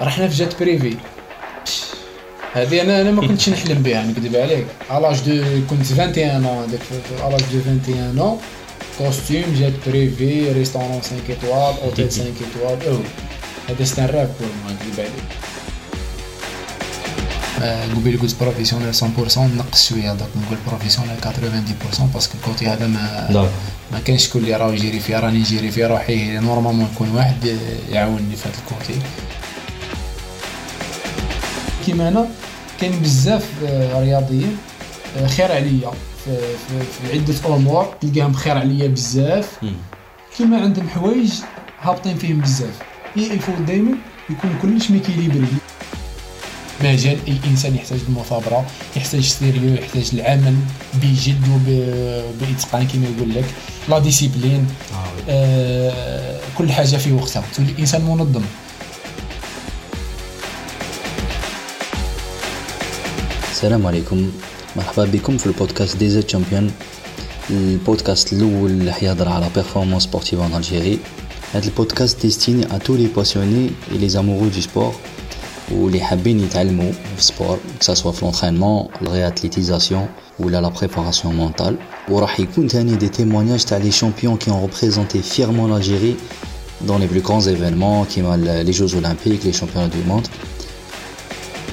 رحنا في jet privé. هذه أنا أنا ما كنتش نحلم بها نكذب عليك à l'âge de كنت 21 هذاك à l'âge de 21 costume jet privé restaurant 5 étoiles hôtel 5 étoiles أو هذا ستان راف pour ما نكذب عليك قبيل قلت professionnel 100% نقص شوية donc نقول professionnel 90% parce que ال côté هذا ما ما كانش شكون اللي راه يجري فيه راني نجري في روحي normalement يكون واحد يعاونني في هذا ال côté. كيما أنا كاين بزاف رياضيين خير عليا في, في, في عدة أمور تلقاهم خير عليا بزاف. كيما عندهم حوايج هابطين فيهم بزاف. هي il faut دائما يكون كلش équilibré. مجال أي إنسان يحتاج المثابرة يحتاج sérieux يحتاج العمل بجد وباتقان كما يقول لك. la discipline آه, آه كل حاجة في وقتها. تولي إنسان منظم. السلام عليكم مرحبا بكم في ال podcast Dz Champion ال podcast الأول اللي حيهضر على performance sportive en Algérie هذا ال podcast destiné à tous les passionnés et les amoureux de sport واللي حابين يتعلموا في ال sport سواء في l'entraînement la réathlétisation ولا la préparation mentale وراح يكون تاني des témoignages تاع les champions qui ont représenté fièrement l'Algérie dans les plus grands événements كيما les Jeux olympiques les championnats du monde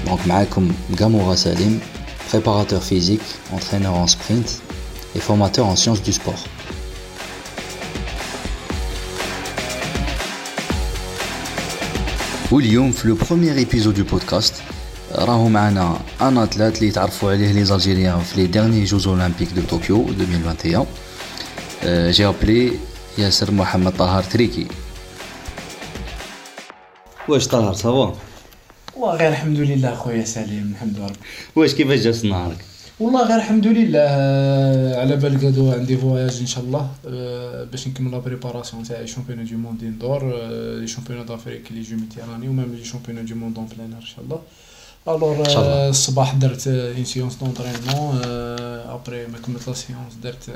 donc معاكم Gamoura Salim préparateur physique entraîneur en sprint et formateur en sciences du sport. واليوم في le premier épisode de podcast راهو معنا un athlète اللي تعرفوا عليه les Algériens في les derniers Jeux olympiques de Tokyo 2021 j'ai appelé ياسر محمد طهار تريكي واش طهر ça va والله غير الحمد لله خويا سليم الحمد لله واش كيفاش جات نهارك والله غير الحمد لله على بالك هادو عندي voyage إن شاء الله باش نكمل la préparation تاعي championnats du monde indoor les championnats d'Afrique les Jeux méditerranéens و même les championnats du monde en plein air إن شاء الله. alors الصباح درت une séance d'entraînement après ما كملت la séance درت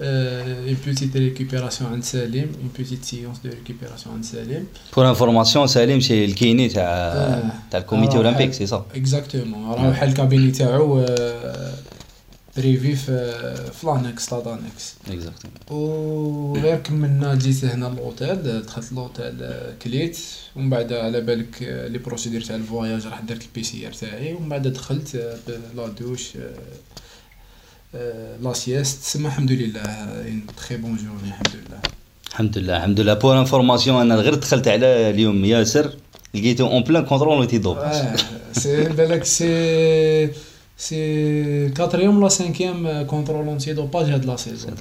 une petite récupération عند سليم une petite séance de récupération عند سليم pour information سليم c'est ال kiné تاع تاع ال comité olympique aussi exactement راه بحال ال cabinet تاعو privé في في l'annexe l'annexe exactement وغير كملنا جيت هنا لوطيل دخلت لوطيل كليت ومن بعد على بالك les procédures تاع ال voyage راح درت ال PCR تاعي ومن بعد دخلت la douche la sieste تسمى الحمد لله une très bonne journée الحمد لله الحمد لله الحمد لله pour information أنا غير دخلت على اليوم ياسر لقيته en plein contrôle anti-dopage سي بالك سي c'est quatrième ولا cinquième contrôle anti-dopage هاد la saison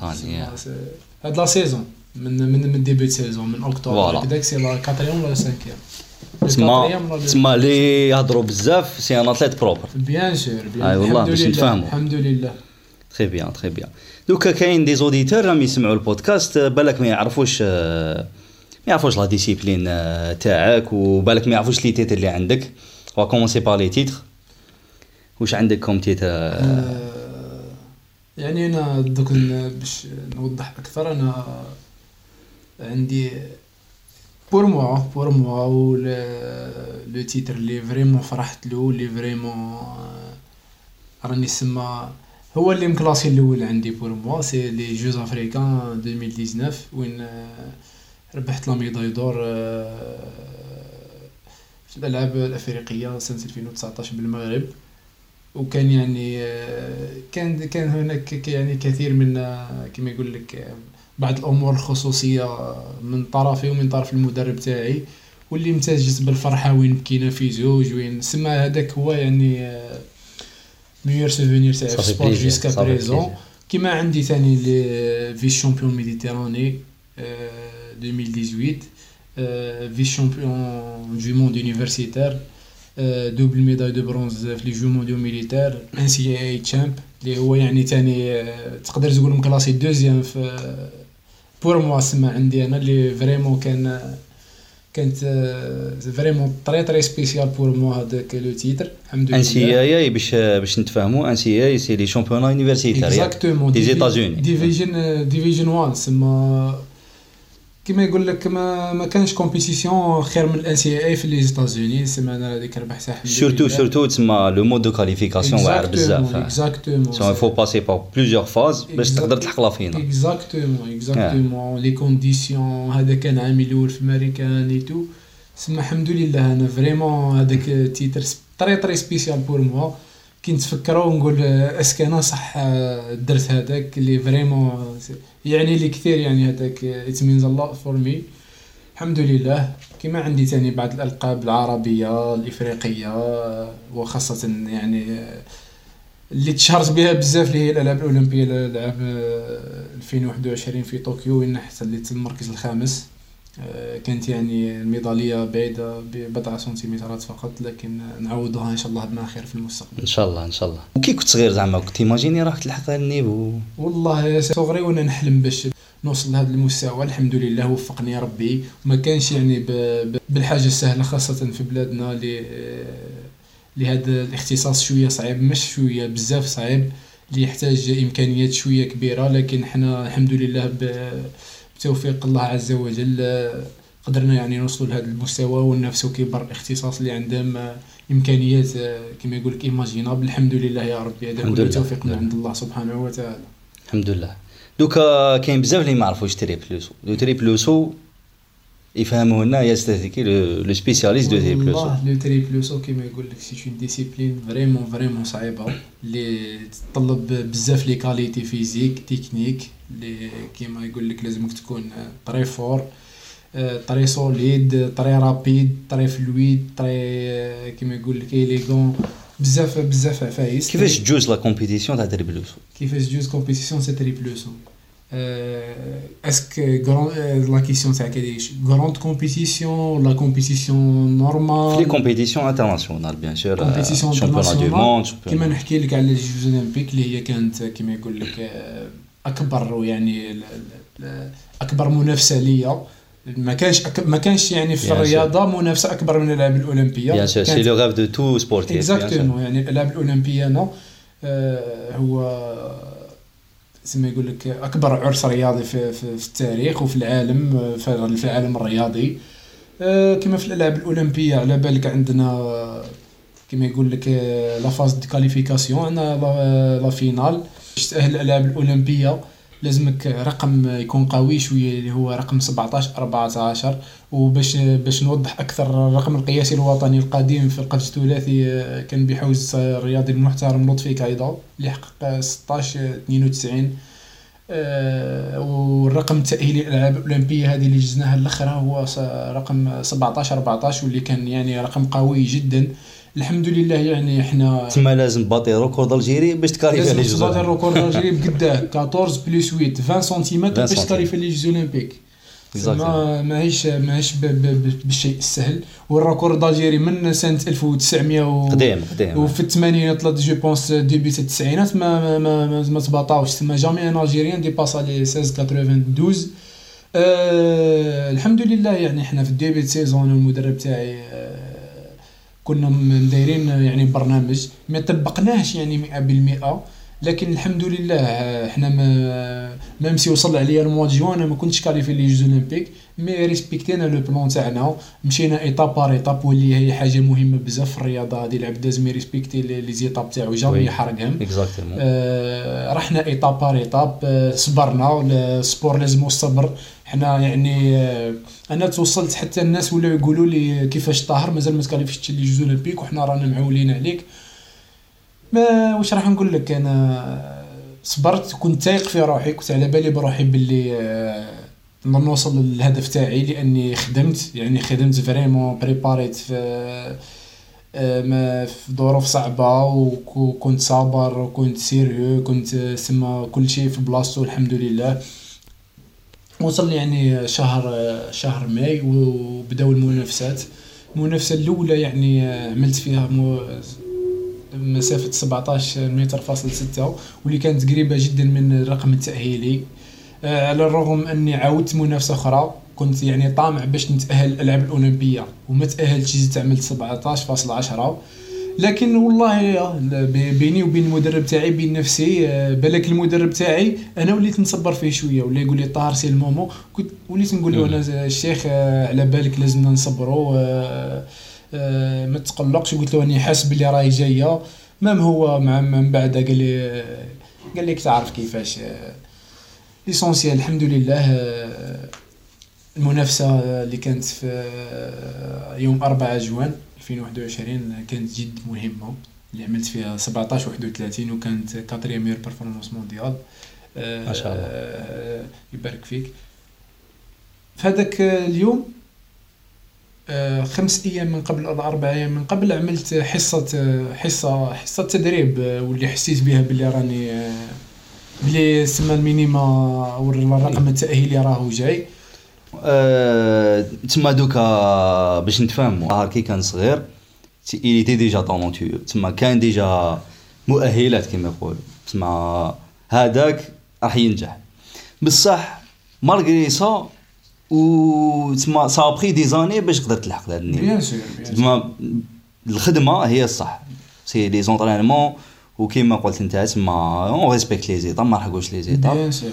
هاد la saison من من من début saison من اكتوبر هكذاك c'est la quatrième ولا cinquième تسمى تسمى لي يهضروا بزاف c'est un athlète propre bien sûr bien والله باش نتفاهموا الحمد لله très bien très bien donc كاين des auditeurs راهم يسمعوا البودكاست بالك ما يعرفوش ما يعرفوش la discipline تاعك وبالك ما يعرفوش les titres اللي عندك. va commencer par les titres واش عندك comme titres يعني أنا دوك باش نوضح أكثر أنا عندي pour moi pour moi و le titre اللي vraiment فرحت له اللي vraiment راني سما هو اللي م classé الأول عندي pour moi c'est les Jeux africains 2019 وين ربحت la médaille d'or في الألعاب الأفريقية سنة 2019 بالمغرب. وكان يعني كان كان هناك يعني كثير من كما يقول لك بعض الأمور الخصوصية من طرفي ومن طرف المدرب تاعي. واللي امتزجت بالفرحة وين بكينا في زوج وين سما هذاك هو يعني meilleur souvenir تاع في sport jusqu'à présent كيما عندي ثاني les vice-champion méditerranéen 2018 vice-champion du monde universitaire double médaille de bronze في les Jeux mondiaux militaires NCAA champ اللي هو يعني تاني تقدر تقول م classé deuxième في pour moi سما عندي أنا اللي vraiment كان كانت vraiment très très spécial pour moi هذاك le titre الحمد لله NC AA باش باش نتفاهموا NCAA c'est les championnats universitaires exactement des États-Unis division division 1 سما كما يقول لك ما ما كانش compétition خير من ال NCAA في les États-Unis السيمانه هذيك ربحتها surtout surtout تسمى le mode de qualification واعر بزاف. exactement ça faut passer par plusieurs phases باش تقدر تلحق la finale exactement exactement les conditions هذا كان عام الأول في الماريكان et tout سما الحمد لله أنا vraiment هذاك titre très très spécial pour moi كي نتفكرو ونقول est-ce que أنا صح درت هذاك اللي vraiment يعني لي كثير يعني هذاك it means a lot for me الحمد لله. كما عندي تاني بعض الألقاب العربية الإفريقية وخاصة يعني اللي تشهرت بها بزاف اللي هي الألعاب الأولمبية الألعاب 2021 في طوكيو وين حصلت المركز الخامس. آه، كانت يعني الميدالية بعيدة ببضع سنتيمترات فقط لكن نعوضها إن شاء الله بما خير في المستقبل. إن شاء الله إن شاء الله. وكي كنت صغير زعما كنت ايماجيني راك تلحق هذا النيفو والله صغري وأنا نحلم باش نوصل لهذا المستوى الحمد لله وفقني ربي. وما كانش يعني بالحاجة السهلة خاصة في بلادنا اللي لهذا الاختصاص شوية صعيب مش شوية بزاف صعيب اللي يحتاج إمكانيات شوية كبيرة. لكن حنا الحمد لله بتوفيق الله عز وجل قدرنا يعني نوصلوا لهذا المستوى وننافسوا كبر الاختصاص اللي عندهم إمكانيات كما يقول لك inimaginables الحمد لله يا ربي هذا كله توفيق من عند الله سبحانه وتعالى. الحمد لله. donc كاين بزاف اللي ما يعرفوش triple saut le triple saut يفهموا لنا يستهلكي le spécialiste de triple saut والله le triple saut كيما يقول لك c'est une discipline vraiment vraiment صعيبة اللي تطلب بزاف les qualités physiques techniques اللي كيما يقول لك لازمك تكون très fort très solide très rapide très fluide très كيما يقول لك élégant بزاف بزاف عفايس كيفاش تجوز la compétition تاع triple saut كيفاش تجوز compétition تاع triple saut est-ce que la question تاع كديش grande compétition la compétition normale في compétition internationale bien sûr compétition internationale كيما نحكي لك على ال Jeux olympiques اللي هي كانت كيما يقول لك أكبر يعني أكبر منافسة ليا. ما كانش ما كانش يعني في الرياضة منافسة أكبر من الالعاب الاولمبيه bien sûr c'est le rêve de tout sportif exactement يعني الالعاب الاولمبيه نو هو زي يقول لك أكبر عرس رياضي في, في, في التاريخ وفي العالم في العالم الرياضي. كما في الالعاب الاولمبيه على بالك عندنا كما يقول لك la phase des qualifications عندنا la finale باش تاهل الالعاب الأولمبية لازمك رقم يكون قوي شوية اللي هو رقم 17 14 وباش باش نوضح أكثر الرقم القياسي الوطني القديم في القفز الثلاثي كان بيحوز الرياضي المحترم لطفي كايدا اللي حقق 16 92 أه والرقم التأهيلي للألعاب الأولمبية هذه اللي جزناها الأخرى هو رقم 17 14 واللي كان يعني رقم قوي جدا. الحمد لله يعني إحنا تما لازم تباطي record d'Algérie باش تكاليفي les Jeux لازم record d'Algérie بقداه 14 plus 8 20 سنتيمتر باش تكاليفي les Jeux olympiques. ما ماهيش ماهيش بالشيء السهل. وال record d'Algérie من سنة 1900 و قديم قديم. وفي الثمانينات je pense depuis التسعينات ما ما ما, ما تباطاوش تما jamais un Algérien dépassa les 16 92 أه الحمد لله يعني إحنا في ال début de saison المدرب تاعي أه كنا مدايرين يعني برنامج ما طبقناهش يعني 100% لكن الحمد لله إحنا mais même si وصل عليا au mois de juin ما كنتش qualifié les Jeux olympiques mais respectينا le plan تاعنا مشينا étape par étape واللي هي حاجة مهمة بزاف في الرياضه هذه العبد لازم يrespecter les étapes تاعو jamais يحرقهم آه رحنا étape par étape آه صبرنا ال sport لازم الصبر. حنا يعني آه أنا توصلت حتى الناس ولاو يقولوا لي كيفاش طاهر مازال ما تqualifيش les Jeux olympiques وحنا رانا معولين عليك. ما واش راح نقول لك أنا صبرت كنت تايق في روحي كنت على بالي بروحي باللي آه نوصل للهدف تاعي لأني خدمت يعني خدمت vraiment préparيت في آه ما في ظروف صعبة وكنت صابر وكنت sérieux كنت سما كل شيء في بلاصتو الحمد لله. وصل يعني شهر شهر ماي وبداو المنافسات. المنافسة الأولى يعني عملت فيها مسافة 17 متر فاصل ستة واللي كانت قريبة جدا من الرقم التأهيلي. على الرغم أني عاودت منافسة أخرى كنت يعني طامع باش نتأهل الالعاب الأولمبية وما تأهلتش زدت عملت 17.10 لكن والله آه، بيني وبين المدرب تاعي بين نفسي آه، بالك المدرب تاعي أنا وليت نصبر فيه شوية ولا يقول لي طاهر سي المومو. كنت وليت نقول له أنا الشيخ آه، على بالك لازمنا نصبروا آه، آه، ما تقلقش. قلت له راني حاس بلي راهي جاية. même هو مع من بعد قال لي آه، قال لك تعرف كيفاش. آه، l'essentiel الحمد لله. آه، المنافسة اللي كانت في آه، يوم 4 جوان 2021 كانت جد مهمة. اللي عملت فيها 17 31 وكانت quatrième meilleure performance mondiale ما شاء الله. يبارك فيك. في هذاك اليوم آه، خمس أيام من قبل ولا أربع أيام من قبل عملت حصة آه، حصة حصة تدريب آه، واللي حسيت بها باللي راني آه، بلي سما ال minima أو الرقم التأهيلي راهو جاي. آه، تما دوكا باش نتفاهموا طاهر كي كان صغير تي- il était déjà talentueux تما كان déjà مؤهلات كما يقولوا. تما هذاك راح ينجح. بصح malgré ça و تما ça prend des années باش تقدر تلحق لهذا ال niveau bien sûr. تما الخدمة هي الصح c'est les entraînements وكيما قلت أنت تما on respecte les étapes ما نحرقوش les étapes bien sûr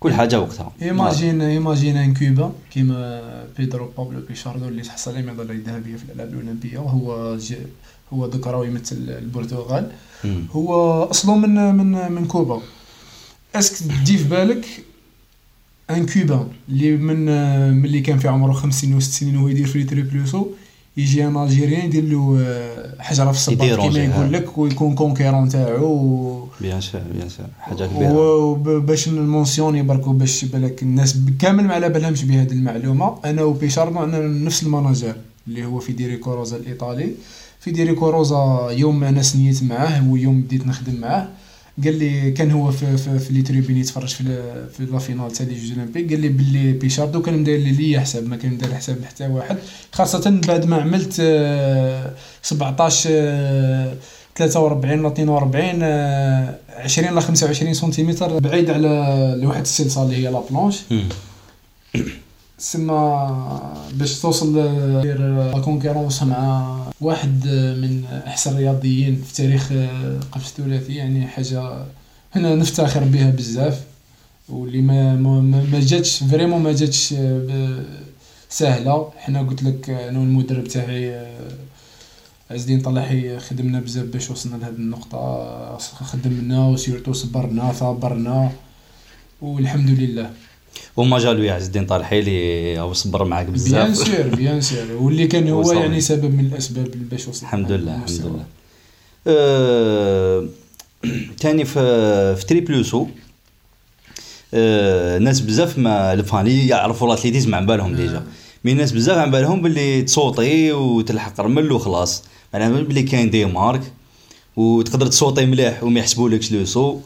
كل حاجة وقتها imagine imagine un Cubain كيما بيدرو بابلو بيشاردو اللي تحصل على الميداليه الذهبيه في الالعاب الأولمبية وهو. هو ذكر ويمثل البرتغال مم. هو أصله من من من كوبا اسك تجي في بالك ان كوبا اللي من اللي كان في عمره خمس سنين وست سنين وهو يدير في لي تريبلوسو يجي ان الجيريان يدير له حجره في الصباط كيما. يقول لك ويكون كونكيرون تاعو بيان سور بيان سور حاجة كبيره وباش نمونسيوني بركو باش بالك الناس كامل ما على بالهمش بهذه المعلومه أنا وبيشاردو عندنا نفس الماناجر اللي هو في ديريكو روزا الايطالي في ديريكو روزا يوم أنا signيت معاه ويوم بديت نخدم معاه قال لي كان هو في في, في les tribunes يتفرج في في la finale تاع les Jeux olympiques. قال لي باللي بيشاردو كان مداير لي ليا حساب ما كان مداير حساب حتى واحد. خاصة بعد ما عملت آه، 17 آه، 43 ولا 42 آه، 20 ل 25 سنتيمتر بعيد على لوحه السلسله اللي هي la planche. سما باش توصل دير la concurrence مع واحد من أحسن الرياضيين في تاريخ قفز الثلاثي يعني حاجة هنا نفتخر بها بزاف واللي ما ما, ما جاتش vraiment ما جاتش ب- سهلة. حنا قلت لك أنا والمدرب تاعي آه، عز الدين طلحي خدمنا بزاف باش وصلنا لهذه النقطة خدمنا و surtout صبرنا ثابرنا والحمد لله. وما جا له عز الدين طالحي اللي صبر معاك bien بزاف sûr bien sûr واللي كان هو. يعني سبب من الأسباب باش وصل الحمد لله الحمد لله. آه، تاني في في triple saut آه، ناس بزاف mais les fans يعرفوا ال athlétisme عن بالهم déjà. mais الناس بزاف عن بالهم باللي تsauter وتلحق رمل وخلاص. معناها باللي كاين des marques وتقدر تصوطي مليح وما يحسبولكش لو سو.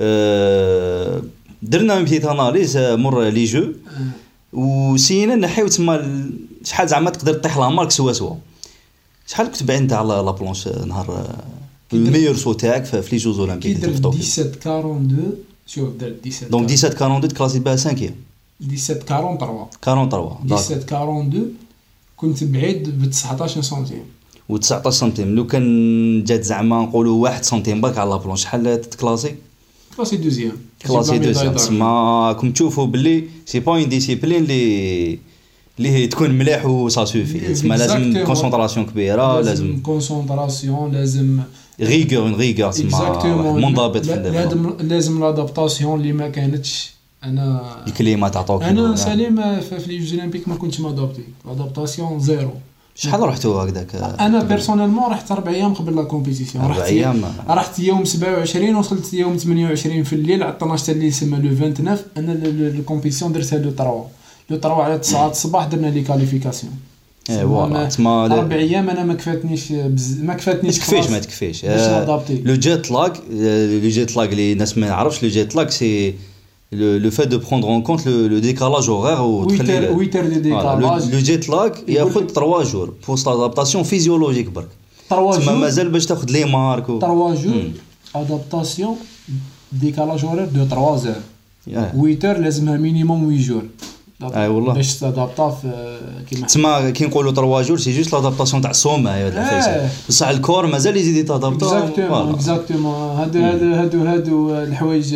آه، درنا بيتيت اناليز مور لي جو وسينا نحيو تما ال- شحال زعما تقدر طيح لا مارك سوا سوا. شحال كنت بعيد انت على لا بلونش نهار آه، الميور سو تاعك في لي جوز كي اولمبيك درت في طوكيو. 17 42 شوف درت 17 دونك 17 42 كلاسي بها 5 17 43 43 داك. 17 42 كنت بعيد ب 19 سنتيم و19 سنتيم. لو كان جات زعما نقولوا 1 سنتيم برك على la planche شحال تتclasser classé deuxième classé deuxième تسمى كم تشوفوا باللي c'est pas une discipline اللي اللي تكون مليح وسا سوفي تسمى لازم. concentration كبيره لازم concentration لازم rigueur en rigueur تسمى منضبط في لازم لازم l'adaptation اللي ما كانتش أنا ال climat تاع طوكيو أنا سليم في في les Jeux Olympiques ما كنتش م adapté l'adaptation zéro شحال رحتوا هكذاك؟ أنا personnellement رحت أربع أيام قبل la compétition أربع رحت أيام؟ رحت يوم 27 وصلت يوم 28 في الليل على 12 تاع الليل يسمى le 29 أنا ال compétition درتها le 3 le 3 على 9 الصباح درنا les qualifications et voilà تسمى أربع أيام أنا ما كفاتنيش بز... ما كفاتنيش تكفيش ما تكفيش. آه، le jet lag le jet lag اللي الناس ما يعرفش le jet lag c'est le fait de prendre en compte le décalage horaire وتخلي 8 8 de décalage le jet lag ياخذ لك- 3 jours juste adaptation physiologique برك 3 تسمى jours مازال باش تاخذ les marques و 3 jours مم. adaptation décalage horaire de 3 heures آه. 8 heures. لازمها minimum 8 jours et والله باش ت adapter في كيما تسمى كي نقولوا trois jours c'est juste l'adaptation تاع العفايس آه. بصح ال corps مازال يزيد يت adapter exactement exactement هادو هادو هادو هادو الحوايج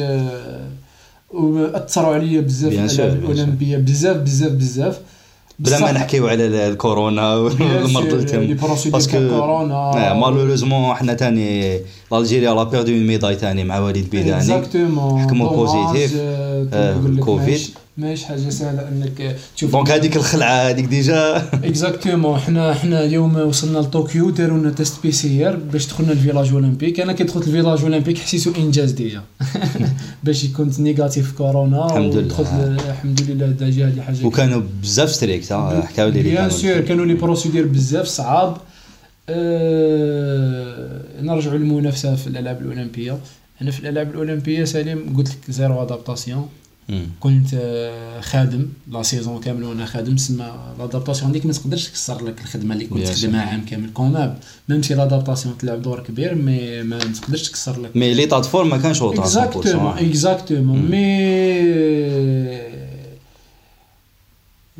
وأثروا عليا بزاف الالعاب. الأولمبية. بزاف بزاف بزاف. بلا ما نحكيو على ال- الكورونا والمرض لي التم. procédures parce que كورونا malheureusement حنا تاني l'Algérie a perdu une médaille تاني مع وليد بيداني. حكموا positif. آه، ماهيش- حاجة سهلة إنك تشوف donc هذيك الخلعة هذيك déjà. exactement حنا حنا اليوم وصلنا لطوكيو داروا لنا test PCR باش دخلنا ال village olympique. أنا كي دخلت ال village olympique حسيتو إنجاز déjà. باش كنت négatif كورونا الحمد لله. الحمد لله déjà هذه حاجة. وكانوا بزاف strict حكاو لي bien sûr كانوا les procédures بزاف صعاب. أه نرجعوا للمنافسة في الألعاب الأولمبية. أنا في الألعاب الأولمبية سليم قلت لك zéro adaptation. كنت آه، خادم la saison كامل وأنا خادم تسمى l'adaptation هذيك ما تقدرش تكسر لك الخدمة اللي كنت تخدمها عام كامل. quand même si l'adaptation تلعب دور كبير mais ما تقدرش تكسر لك. mais l'état forme ما كانش autant exactement exactement. mais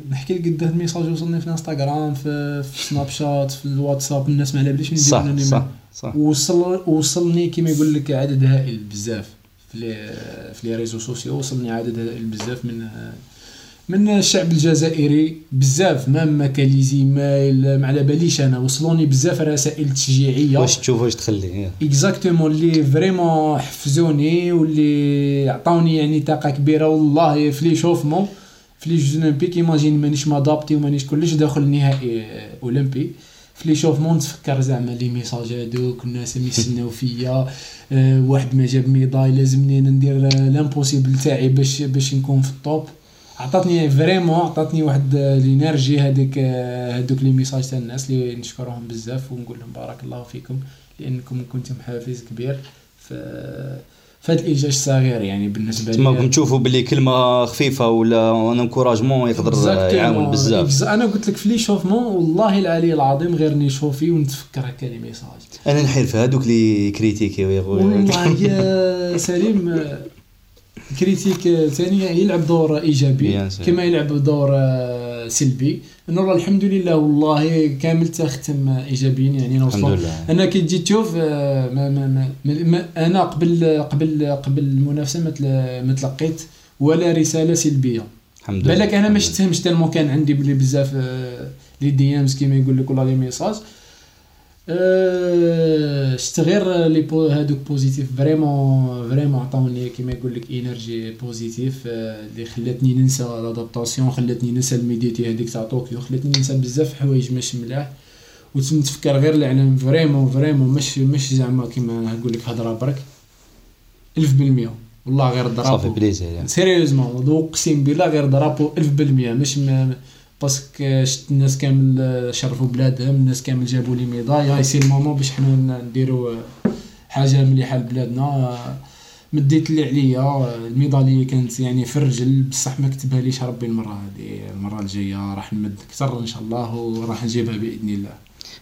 نحكي لك قد ال messages وصلني في الانستغرام في, في سناب شات في الواتساب الناس ما على باليش صح صح صح. وصل وصلني كيما يقول لك عدد هائل بزاف. في les réseaux sociaux وصلني عدد بزاف من من الشعب الجزائري. بزاف ما كاليزي مايل ما على باليش أنا. وصلوني بزاف رسائل تشجيعية. واش تشوف واش تخلي exactement اللي vraiment حفزوني واللي عطاوني يعني طاقة كبيرة. والله في l'échauffement في les Jeux Olympiques imagine مانيش م adapté ومانيش كلش داخل النهائي أولمبي. في l'échauffement نتفكر زعما les messages هادوك الناس اللي يستناو فيا آه، واحد ما جاب médaille لازمني ندير l'impossible تاعي باش باش نكون في ال top عطاتني vraiment عطاتني واحد ال énergie هذيك هذوك les messages تاع الناس اللي نشكرهم بزاف ونقول لهم بارك الله فيكم لأنكم كنتم حافز كبير. في هذا الانجاز الصغير يعني بالنسبة تما لي كنت تشوفوا باللي كلمة خفيفة ولا un encouragement يقدر. يعاون بزاف. أنا قلت لك في l'échauffement والله العلي العظيم غير نشوفي ونتفكر هكا les messages أنا نحير في هذوك اللي critiquer ويقول والله يا سليم critique ثاني يلعب دور إيجابي. كما يلعب دور آه، سلبي. نور الحمد لله والله كامل تختم ايجابيا يعني الحمد نوصل لله. أنا كي تجي تشوف آه، ما ما ما ما- ما أنا قبل قبل قبل المنافسة ما تل- ما تلقيت ولا رسالة سلبية. الحمد لله. بالك أنا ما شفتهمش tellement كان عندي بلي بزاف آه، les DMs كيما يقول لك ولا les messages. شفت غير لي بو هادوك positif vraiment vraiment عطاوني كيما يقول لك énergie positive اللي خلاتني ننسى l'adaptation خلاتني ننسى ال humidité هذيك تاع طوكيو خلاتني ننسى بزاف حوايج ماشي ملاح وتنتفكر غير العلم vraiment vraiment مش مش زعما كيما نقول لك هضره برك ألف بالمية والله غير ça fait drapeau plaisir يعني. sérieusement اقسم بالله غير drapeau ألف بالمية مش م... parce que شفت الناس كامل شرفوا بلادهم الناس كامل جابوا les médailles هاي c'est le moment باش حنا نديروا حاجة مليحة لبلادنا. مديت اللي عليا. الميدالية كانت يعني في الرجل. بصح ما كتبها ليش ربي المرة هذه المرة الجاية راح نمد أكثر إن شاء الله وراح نجيبها بإذن الله.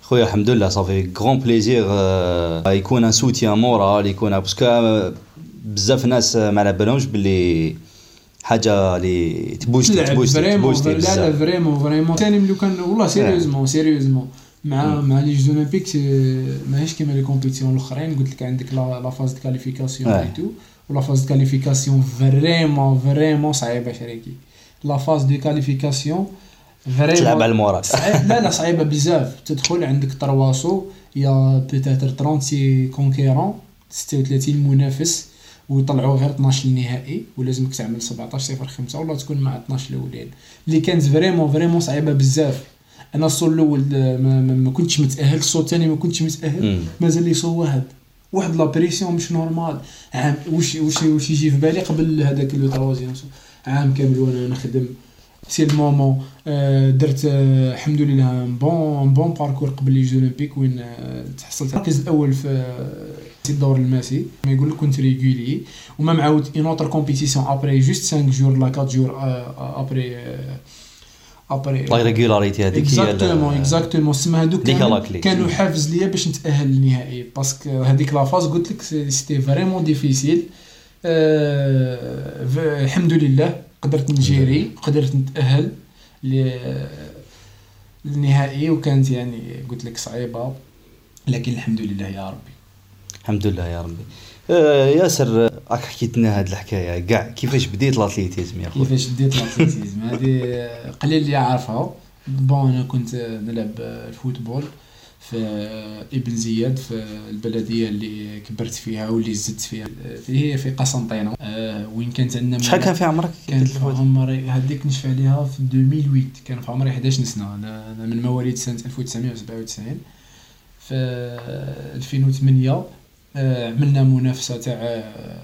خويا الحمد لله. ça fait. grand plaisir آه، يكون un soutien moral يكون parce que آه، بزاف ناس ما على بالهمش باللي حاجة اللي ت booste vraiment ت booste لا لا vraiment vraiment. ثاني ملي كان والله sérieusement sérieusement. مع مع les Jeux Olympiques ماهيش كيما les compétitions الأخرين. قلت لك عندك la phase de qualification. et tout و la phase de qualification vraiment vraiment صعيبة شريكي. la phase de qualification vraiment تلعب على ال moral صعيب لا لا صعيبة بزاف. تدخل عندك trois sauts. y a peut-être 36 concurrents 36 منافس. ويطلعوا غير 12 النهائي ولازمك تعمل 17 صفر 5 ولا تكون مع 12 الاولين اللي كانت vraiment vraiment صعيبة بزاف. أنا ال saut الأول آه، ما, ما, كنتش متأهل ال saut الثاني ما كنتش متأهل. مازال le saut واحد واحد la pression مش normale. عام واش واش واش يجي في بالي قبل هذاك le troisième عام كامل وأنا نخدم. c'est le moment آه، درت آه، الحمد لله bon bon parcours قبل les Olympiques وين تحصلت المركز الأول في في الدور الماسي. ما يقول لك كنت régulier وما معاود une autre compétition après juste 5 jours لا 4 jours après après la régularité هذيك هي exactement exactement سما هذوك كانوا- حافز ليا باش نتأهل للنهائي. parce que هذيك la phase قلت لك c'était vraiment difficile الحمد لله قدرت ن gérer قدرت نتأهل للنهائي. وكانت يعني قلت لك صعيبة. لكن الحمد لله يا ربي. الحمد لله يا ربي. آه ياسر راك حكيت لنا هذه الحكاية كاع. كيفاش بديت ال athlétisme يا خويا؟ كيفاش بديت الاتليتيزم هذه قليل اللي يعرفها bon أنا كنت نلعب ال football في ابن زياد في البلدية اللي كبرت فيها واللي زدت فيها. هي في قسنطينة. آه وين كانت عندنا شحال كان في عمرك؟ كان في عمري هذيك نشف عليها في 2008 كان في عمري 11 سنة. أنا من مواليد سنة 1997 في 2008 آه عملنا منافسة تاع آه،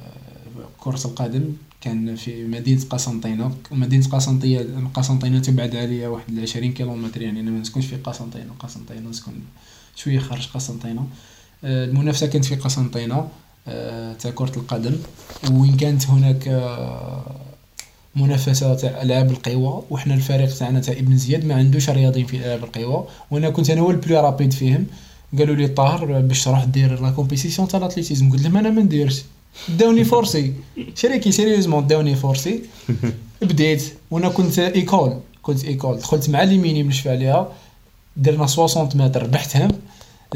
كرة القدم. كان في مدينة قسنطينة. مدينة قسنطينه قسنطينة تبعد عليا واحد 20 كيلومتر يعني أنا ما نسكنش في قسنطينة. قسنطينة نسكن شوية خارج قسنطينة. آه، المنافسة كانت في قسنطينة آه، تاع كرة القدم. وين كانت هناك آه، منافسة تاع ألعاب القوى. وحنا الفريق تاعنا تاع ابن زياد ما عندوش رياضيين في ألعاب القوى. وأنا كنت أنا هو البلو رابيد فيهم. قالوا لي طاهر باش تروح دير la compétition تاع ال athlétisme قلت لهم أنا ما نديرش. داوني forcé شريكي sérieusement داوني forcé بديت. وأنا كنت école كنت école دخلت مع لي نشفى عليها. درنا 60 متر. ربحتهم.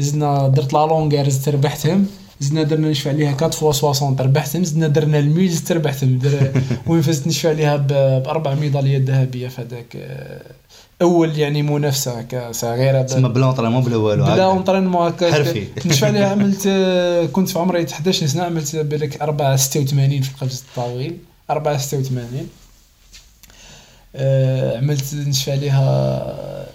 زدنا درت la longueur زدت ربحتهم. زدنا درنا نشفى عليها 4 fois 60 ربحتهم. زدنا درنا ال mille زدت ربحتهم. وين فزت نشفى عليها بأربع ميداليات ذهبية في هذاك أول يعني منافسه هكا صغيره تسمى بلا entraînement بلا والو بلا entraînement هكا. حرفي. نشفى عليها عملت كنت في عمري 11 سنه عملت بالك 4 86 في القفز الطويل 4 86 آه عملت نشفى عليها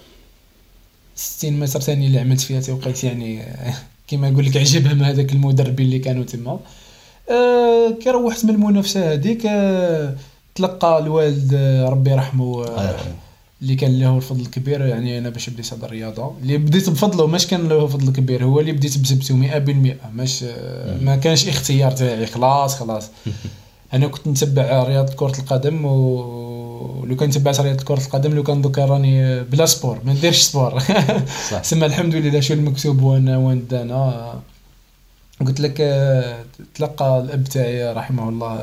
60 متر ثاني اللي عملت فيها توقيت يعني كيما نقول لك عجبهم هذاك المدربين اللي كانوا تما. آه كي روحت من المنافسة هذيك آه تلقى الوالد آه ربي يرحمه آه اللي كان له الفضل الكبير يعني أنا باش بديت هذا الرياضة. اللي بديت بفضله ماش كان له فضل كبير هو اللي بديت بسبته 100% ماش ما كانش اختيار تاعي. خلاص خلاص. أنا كنت نتبع رياضة كرة القدم ولو كان تبعت رياضة كرة القدم لو كان دوكا راني بلا sport ما نديرش sport. سما الحمد لله شو المكتوب وأنا وين دانا قلت لك تلقى الأب تاعي رحمه الله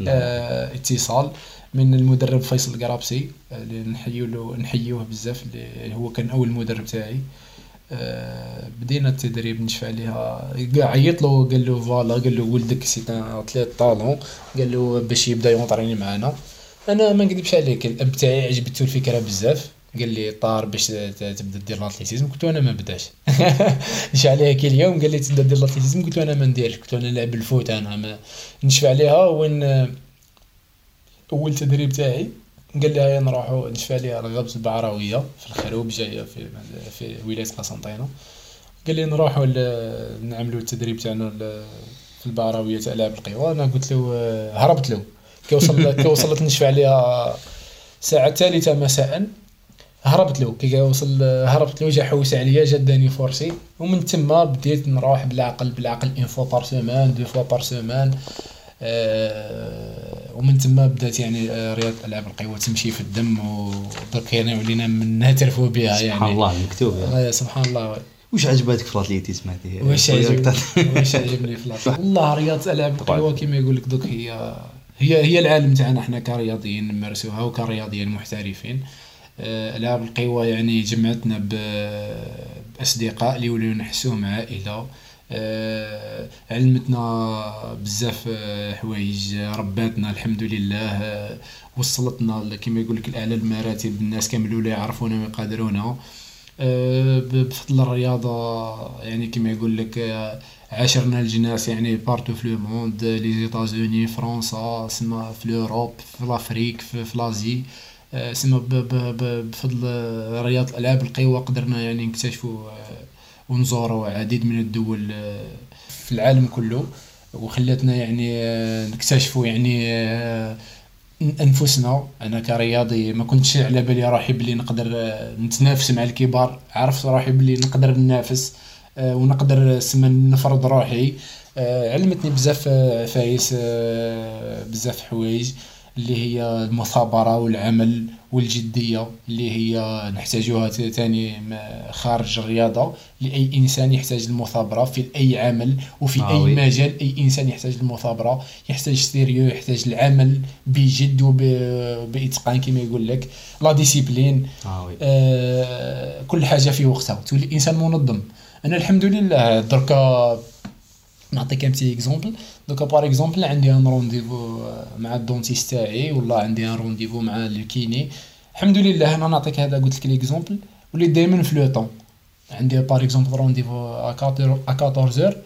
نعم. آه، اتصال. من المدرب فيصل القرابسي اللي نحيو له نحيوه بزاف اللي هو كان أول مدرب تاعي. أه بدينا التدريب نشفى عليها عيط له قال له voilà قال له ولدك c'est athlète talent. قال له باش يبدا ي entraîner معانا. أنا ما نكذبش عليك الأب تاعي عجبته الفكرة بزاف. قال لي طار باش تبدا دير ال athlétisme قلت أنا ما بداش. نشفى عليها كي اليوم قال لي تبدا دير ال athlétisme قلت أنا ما نديرش. قلت أنا نلعب ال foot أنا. نشفى عليها وين اول تدريب تاعي قال لي هيا نروحو نشفى عليها الغبز البعراوية في الخروب جاية في في ولاية قسنطينة. قال لي نروحو نعملو التدريب تاعنا في البعراوية تاع لعب القوى. أنا قلت له هربت له. كي وصل كي وصلت نشفى عليها الساعة الثالثه مساء هربت له. كي وصل هربت له جا حوس عليا جا داني forcé. ومن تما بديت نروح بالعقل بالعقل une fois par semaine deux fois par semaine آه، ومن تما بدات يعني آه، رياضه ألعاب القوى تمشي في الدم ودرك يعني ولينا نعترفوا بها يعني. سبحان الله مكتوب يعني. سبحان الله. واش عجباتك في ال athlétisme هذه واش عجبني واش عجبني في ال athlétisme والله رياضه ألعاب القوى كما يقول لك دوك هي هي هي العالم تاعنا إحنا كرياضيين نمارسوها وكرياضيين محترفين. آه، ألعاب القوى يعني جمعتنا بأصدقاء اللي وليو نحسوهم عائلة. آه، علمتنا بزاف آه، حوايج. رباتنا الحمد لله آه، وصلتنا كما يقول لك الاعلى المراتب. الناس كامل ولا يعرفونا ويقدرونا بفضل الرياضة يعني كما يقول لك عاشرنا الجناس يعني partout في le monde les États-Unis فرنسا سما في l'Europe في لافريك في, لازي سما بفضل رياضة ألعاب القوى قدرنا يعني نكتشفوا ونزوروا عديد من الدول آه، في العالم كله. وخلتنا يعني آه، نكتشفوا يعني آه، أنفسنا. أنا كرياضي ما كنتش على بالي روحي بلي نقدر نتنافس مع الكبار. عرفت روحي بلي نقدر ننافس ونقدر سما نفرض روحي. علمتني بزاف فايس بزاف حوايج. اللي هي المثابرة والعمل والجدية اللي هي نحتاجوها ثاني خارج الرياضة لأي إنسان يحتاج المثابرة في أي عمل وفي آه أي oui. مجال أي إنسان يحتاج المثابرة يحتاج sérieux يحتاج العمل بجد وباتقان كما يقول لك la discipline آه oui. آه كل حاجة في وقتها تولي إنسان منظم أنا الحمد لله دركا نعطيك un petit exemple دوكا par exemple عندي un rendez-vous مع ال dentiste تاعي ولا عندي un rendez-vous مع ال kiné الحمد لله أنا نعطيك هذا قلت لك l'exemple وليت دائما في le temps عندي par exemple rendez-vous à 14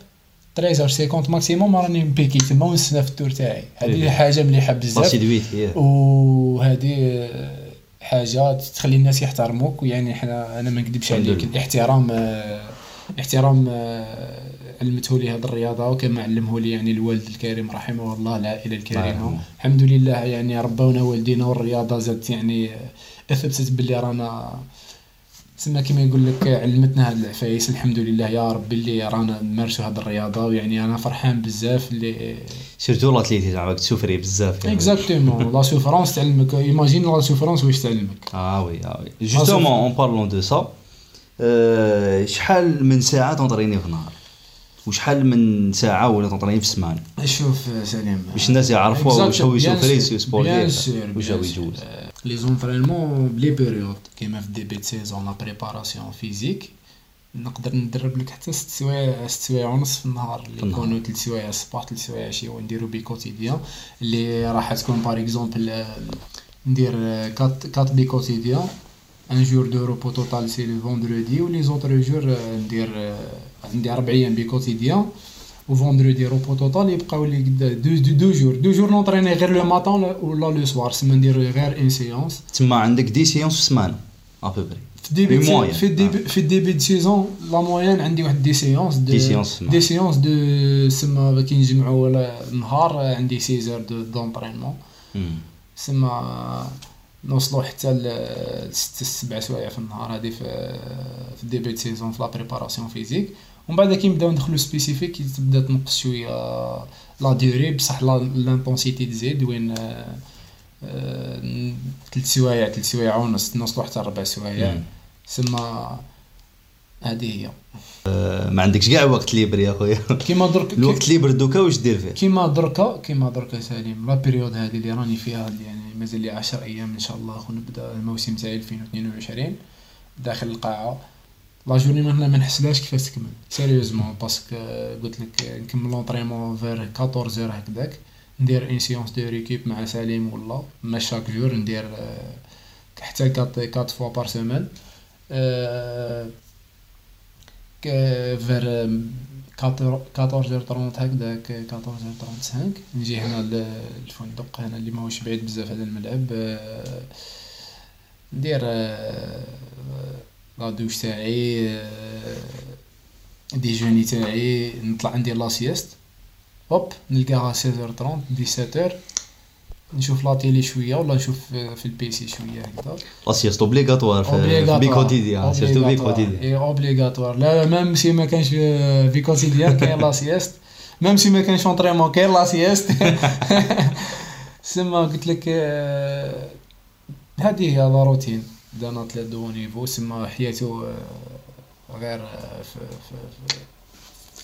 13 50 maximum راني مبيكي تما ونستنى في ال tour تاعي. هذه حاجة مليحة بزاف. وهذه حاجة تخلي الناس يحترموك. ويعني حنا أنا ما نكذبش عليك. الاحترام احترام علمته لي هذه الرياضة وكما علمه لي يعني الوالد الكريم رحمه الله العائله الكريمه الحمد لله يعني ربونا والدينا والرياضة زادت يعني اثبتت باللي رانا سما كما يقول لك علمتنا هاد العفايس. الحمد لله يا رب اللي رانا نمارسوا هاد الرياضة ويعني أنا فرحان بزاف اللي surtout l'athlète زعما ت souffrir بزاف exactement la souffrance تعلمك imagine la souffrance واش تعلمك آه oui آه oui justement en parlant de سا شحال من ساعه تنطريني في النهار وشحال من ساعة ولا تنطريني في السمانه شوف سليم. باش الناس يعرفوا واش هو يسوفري sport واش هو يجوز les entraînements ب les périodes كيما في début saison la préparation physique نقدر ندرب لك حتى ست سوايع ست سوايع ونص في النهار. اللي يكونوا ثلاث سوايع الصباح ثلاث سوايع عشيه ونديرو biquotidien اللي راح تكون par exemple ندير quatre quatre biquotidiens un jour de repos total c'est le vendredi و les autres jours ندير عندي أربع أيام biquotidien و vendredi repos total يبقاو لي deux deux deux jours deux jours نونطريني غير le matin ولا le soir سما ندير غير une séance تما عندك dix séances في السمانه ابوبري في الديبي في الديبي في ال début de saison la moyenne عندي واحد dix séances dix séances dix séances de سما كي نجمعوا النهار عندي 6 heures de d'entraînement سما نوصلوا حتى لست سبع سوايع في النهار هذه في في ال début de saison في la préparation physique. ومن بعد كي نبداو ندخلو spécifique تبدا تنقص شوية la durée بصح l'intensité تزيد وين ثلاث سوايع ثلاث سوايع ونص نوصلوا حتى ربع سوايع. سما هذه هي. ما عندكش كاع وقت libre يا خويا؟ كيما درك الوقت libre دوكا واش دير فيه؟ كيما دركا كيما دركا سليم. la période هذه اللي راني فيها يعني. مازال لي 10 أيام إن شاء الله ونبدأ الموسم تاعي 2022 داخل القاعة. la journée ما ما نحسلاش كيفاش تكمل. sérieusement parce que قلت لك نكمل l'entraînement vers 14 هكذاك. ندير une séance de récup مع سليم ولا ما chaque jour ندير حتى 4 4 fois par semaine vers 14 30 هكذاك 14 35 نجي هنا للفندق هنا اللي ماهوش بعيد بزاف على الملعب. ندير la douche تاعي déjeuner تاعي نطلع ندير la sieste hop نلقاها 16h30 17h نشوف la télé شوية ولا نشوف في ال PC شوية هكذا. la sieste obligatoire في biquotidien surtout biquotidien اي obligatoire لا même si ما كانش biquotidien كاين la sieste même si ما كانش entraînement كاين la sieste سما قلت لك هذه هي la routine d'un athlète de niveau سما حياته غير في, في, في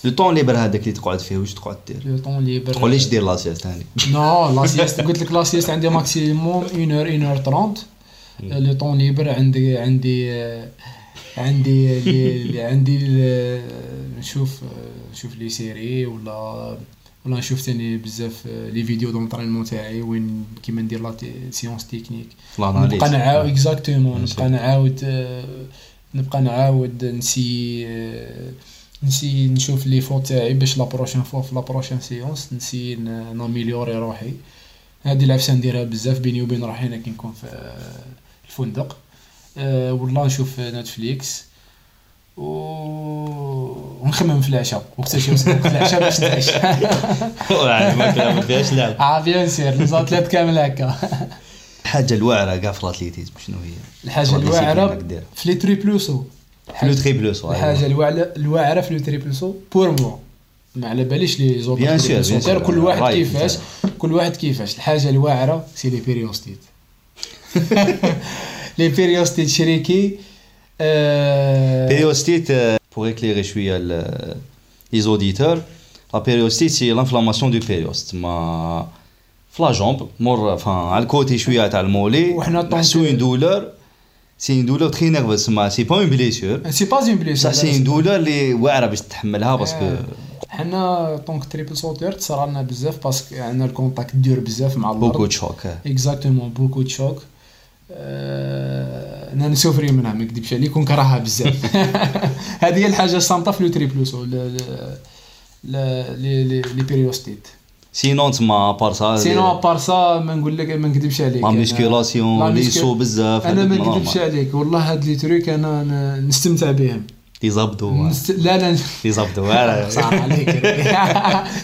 le temps libre هذاك اللي تقعد فيه واش تقعد دير؟ le temps libre تقوليش دير la sieste هاني non la sieste قلت لك la sieste عندي maximum 1 heure 1 heure 30 le temps libre عندي عندي عندي عندي نشوف نشوف les séries ولا ولا نشوف ثاني بزاف les vidéos d'entraînement تاعي وين كيما ندير la séance technique نبقى نعاود exactement نبقى نعاود نبقى نعاود نسي نسي نشوف les fautes تاعي باش la prochaine fois في la prochaine séance نسي ناميليوري روحي. هادي العفسه نديرها بزاف بيني وبين روحي أنا كي نكون في الفندق. أه ولا نشوف Netflix. و ونخمم في العشاء. وقت يوصل وقت العشاء باش نتعشى ما فيهاش لعب. آه bien sûr les athlètes كامل هكا الحاجة الواعره كاع في ال athlétisme شنو هي؟ الحاجة الواعره في le triple saut le triple saut الحاجة الواعرة في le triple saut pour moi ما على باليش les bien triple sauteurs sûr. كل واحد كيفاش. كل واحد كيفاش. الحاجة الواعرة c'est les périostites les périostites شريكي آه، Périostite, euh, pour éclairer شوية ال- les auditeurs, la périostite c'est l'inflammation du périoste. mais في la jambe مور enfin على ال côté شوية تاع ال mollet وحنا une douleur c'est une douleur très nerveuse mais c'est pas une blessure c'est pas une blessure بصح c'est une douleur اللي واعرة باش تحملها parce que آه. حنا en tant que triple sauteurs تصرى لنا بزاف parce que عندنا ال contact dur بزاف مع الأرض beaucoup de chocs exactement beaucoup de chocs آه، أنا نسوفري منها ما نكذبش عليك ونكرهها بزاف هذه هي الحاجة السامطة في le triple saut les les les périostites sinon تما à part ça sinon à part ça ما نقول لك ما نكذبش عليك la musculation لا les sauts بزاف أنا ما نكذبش. عليك والله هاد les trucs أنا نستمتع بهم les abdos نست... لا لا les abdos. صار عليك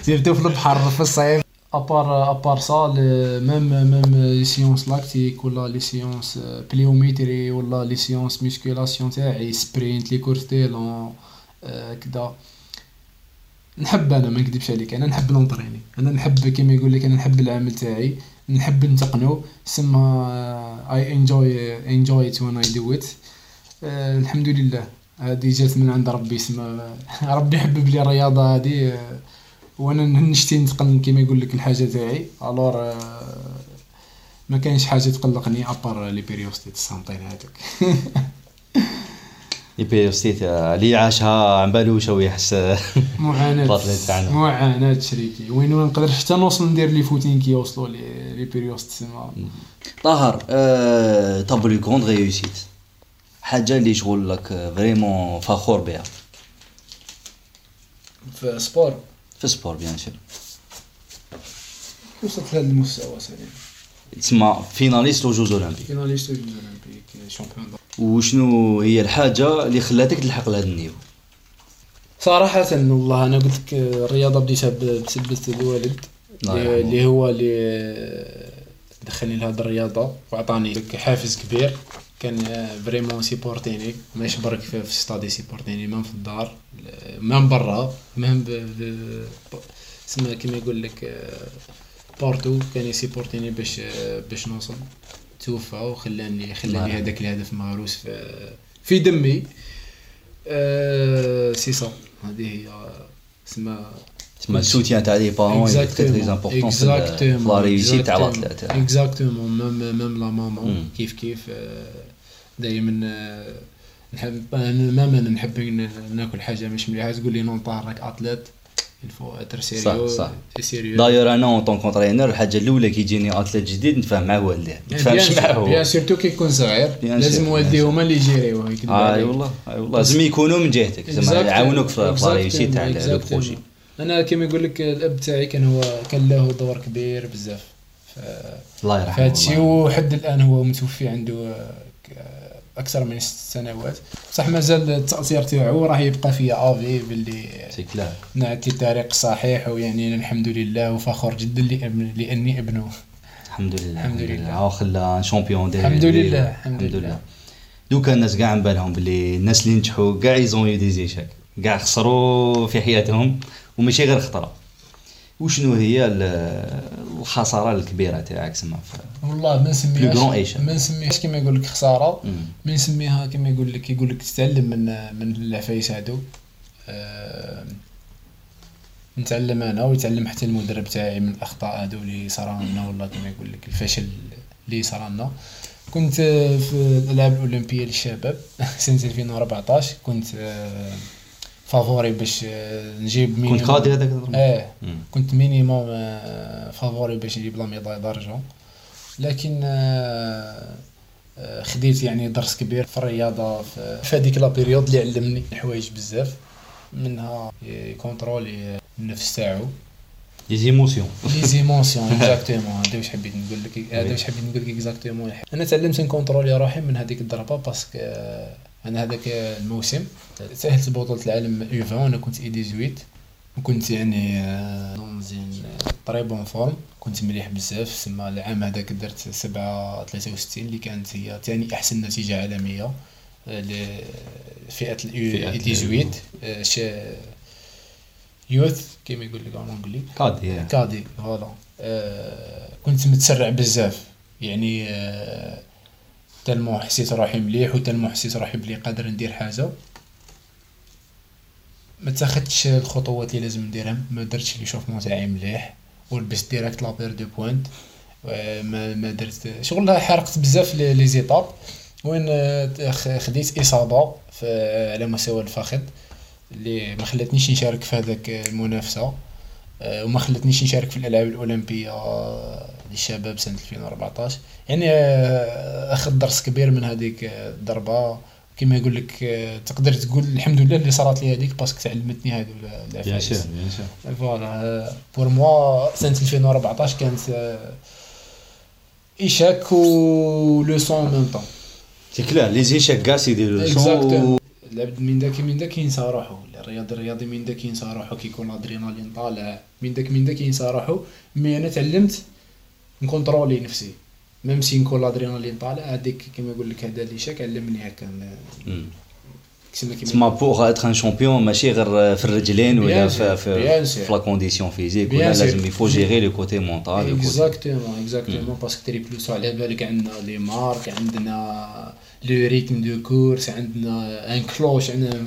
surtout في البحر في الصيف à part à part ça même même les séances lactiques ولا les séances pliométrie ولا les séances musculation تاعي sprint les courses آه، كدا نحب أنا ما نكذبش عليك. أنا نحب نونطريني أنا نحب كيما يقول لك أنا نحب العمل تاعي. نحب نتقنو. سما I enjoy enjoy it when I do it الحمد لله. هذه جات من عند ربي. سما ربي حبب لي الرياضة هذه. آه، وأنا نشتي نتقن كيما يقول لك الحاجة تاعي. alors آه، ما كاينش حاجة تقلقني à part les périostites السامطين هذوك. les périostites اللي عاشها عن بالو شو يحس. معاناة. معاناة شريكي. وين ما نقدر حتى نوصل ندير les footings كي يوصلوا les les périostites سما طاهر آه، ta plus grande réussite حاجة اللي شغل لك vraiment فخور بها. في sport في sport bien sûr وصلت لهذا المستوى سليم. تسمى finaliste les Jeux olympiques finaliste olympique champion وشنو هي الحاجة اللي خلاتك تلحق لهذا ال niveau صراحة والله أنا قلت لك الرياضة بديتها بسبة الوالد الله اللي هو اللي دخلني لهذه الرياضة وعطاني حافز كبير. كان فريمون سيبورتيني ما يشبرك في ستادي سيبورتيني مام في الدار même برا même. سما كيما يقول لك partout كان ي supporter ني باش باش نوصل. توفى وخلاني خلاني هذاك الهدف مغروس في في دمي. آه، سي صا هذه هي سما تسمى السوتيان تاع les parents très très important في la réussite تاع ال athlète exactement même même la maman مم. كيف كيف دائما نحب أنا même أنا نحب ناكل حاجة مش مليحة. تقول لي non راك athlète صح. sérieux داير أنا en tant qu'entraîneur الحاجة الاولى كي يجيني athlète جديد نتفاهم مع والديه ما نتفاهمش معاه bien هو surtout كي يكون صغير لازم والديه. هما اللي ي gérer وه اي. والله اي والله لازم يكونوا من جهتك زعما يعاونوك في réussite تاع le. projet أنا كيما يقول لك الاب تاعي كان هو كان له دور كبير بزاف الله يرحمه والله. وحد الان هو متوفي عنده أكثر من ست سنوات بصح مازال التأثير تاعو راه يبقى فيا à vie باللي نعطي الطريق الصحيح ويعني الحمد لله وفخور جدا لأني ابنه. الحمد لله الحمد لله. هاو خلا champion دي الحمد لله، الحمد لله. دوكا الناس كاع عن بالهم بلي الناس اللي نجحوا كاع ils ont eu des échecs كاع خسروا في حياتهم وماشي غير خطرة. وشنو هي ال- الخسارة الكبيرة تاعك سما والله ما نسميهاش. ما نسميهاش كما يقول لك خسارة. ما نسميها كما يقول لك يقول لك تتعلم من من العفايس هادو آه، نتعلم أنا ويتعلم حتى المدرب تاعي من الأخطاء هادو اللي صرا لنا والله كما يقول لك الفشل اللي صرا لنا كنت في الألعاب الأولمبية للشباب سنة 2014 كنت آه، favori باش نجيب كنت minimum. cadet هذاك؟ آه مم. كنت minimum آه، favori باش نجيب la médaille d'argent لكن آه، آه، خديت يعني درس كبير في الرياضة في هذيك la période اللي علمني. حوايج بزاف. منها ي contrôler النفس تاعو. les émotions les émotions exactement هذا واش حبيت نقول لك هذا واش حبيت نقول لك exactement أنا تعلمت ن contrôler روحي من هذيك الضربة parce que أنا هذاك الموسم تاهلت بطولة العالم U 20 أنا كنت U 18 وكنت يعني dans une très bonne forme. كنت مليح بزاف. سما العام هذاك درت 7 63 اللي كانت هي ثاني أحسن نتيجة عالمية آه، لفئة ال U 18 آه، youth كيما يقول لك. en anglais cadet cadet voilà. آه كنت متسرع بزاف. يعني آه tellement حسيت روحي مليح و tellement حسيت روحي بلي قادر ندير حاجة. ما تاخدش الخطوات اللي لازم نديرهم ما درتش les échauffements تاعي مليح ولبست direct la paire de pointes ما ما درت شغل حرقت بزاف les étapes وين آه، خديت إصابة على مستوى الفخذ اللي ما خلاتنيش نشارك في هذاك المنافسة. وما خلاتنيش نشارك في الألعاب الأولمبية للشباب سنة 2014 يعني آه، أخذ درس كبير من هذيك الضربة. كما يقول لك تقدر تقول الحمد لله اللي صارت لي هذيك parce que تعلمتني هذو العفايس bien sûr bien sûr voilà. pour moi سنة 2014 كانت échec و leçon même temps c'est clair les échecs كاع c'est des leçons العبد من داك من داك ينسى روحو الرياضي الرياضي من داك ينسى روحو كيكون الادرينالين طالع. من داك من داك ينسى روحو mais أنا تعلمت ن contrôler نفسي. même si نكون الادرينالين طالع هذيك كيما يقول لك هذا l'échec علمني هكا. تسمى pour être un champion ماشي غير في الرجلين ولا في في, la condition physique ولا لازم il faut gérer le côté mental exactement exactement parce que triple saut على بالك عندنا les marques عندنا le rythme de course عندنا un cloche عندنا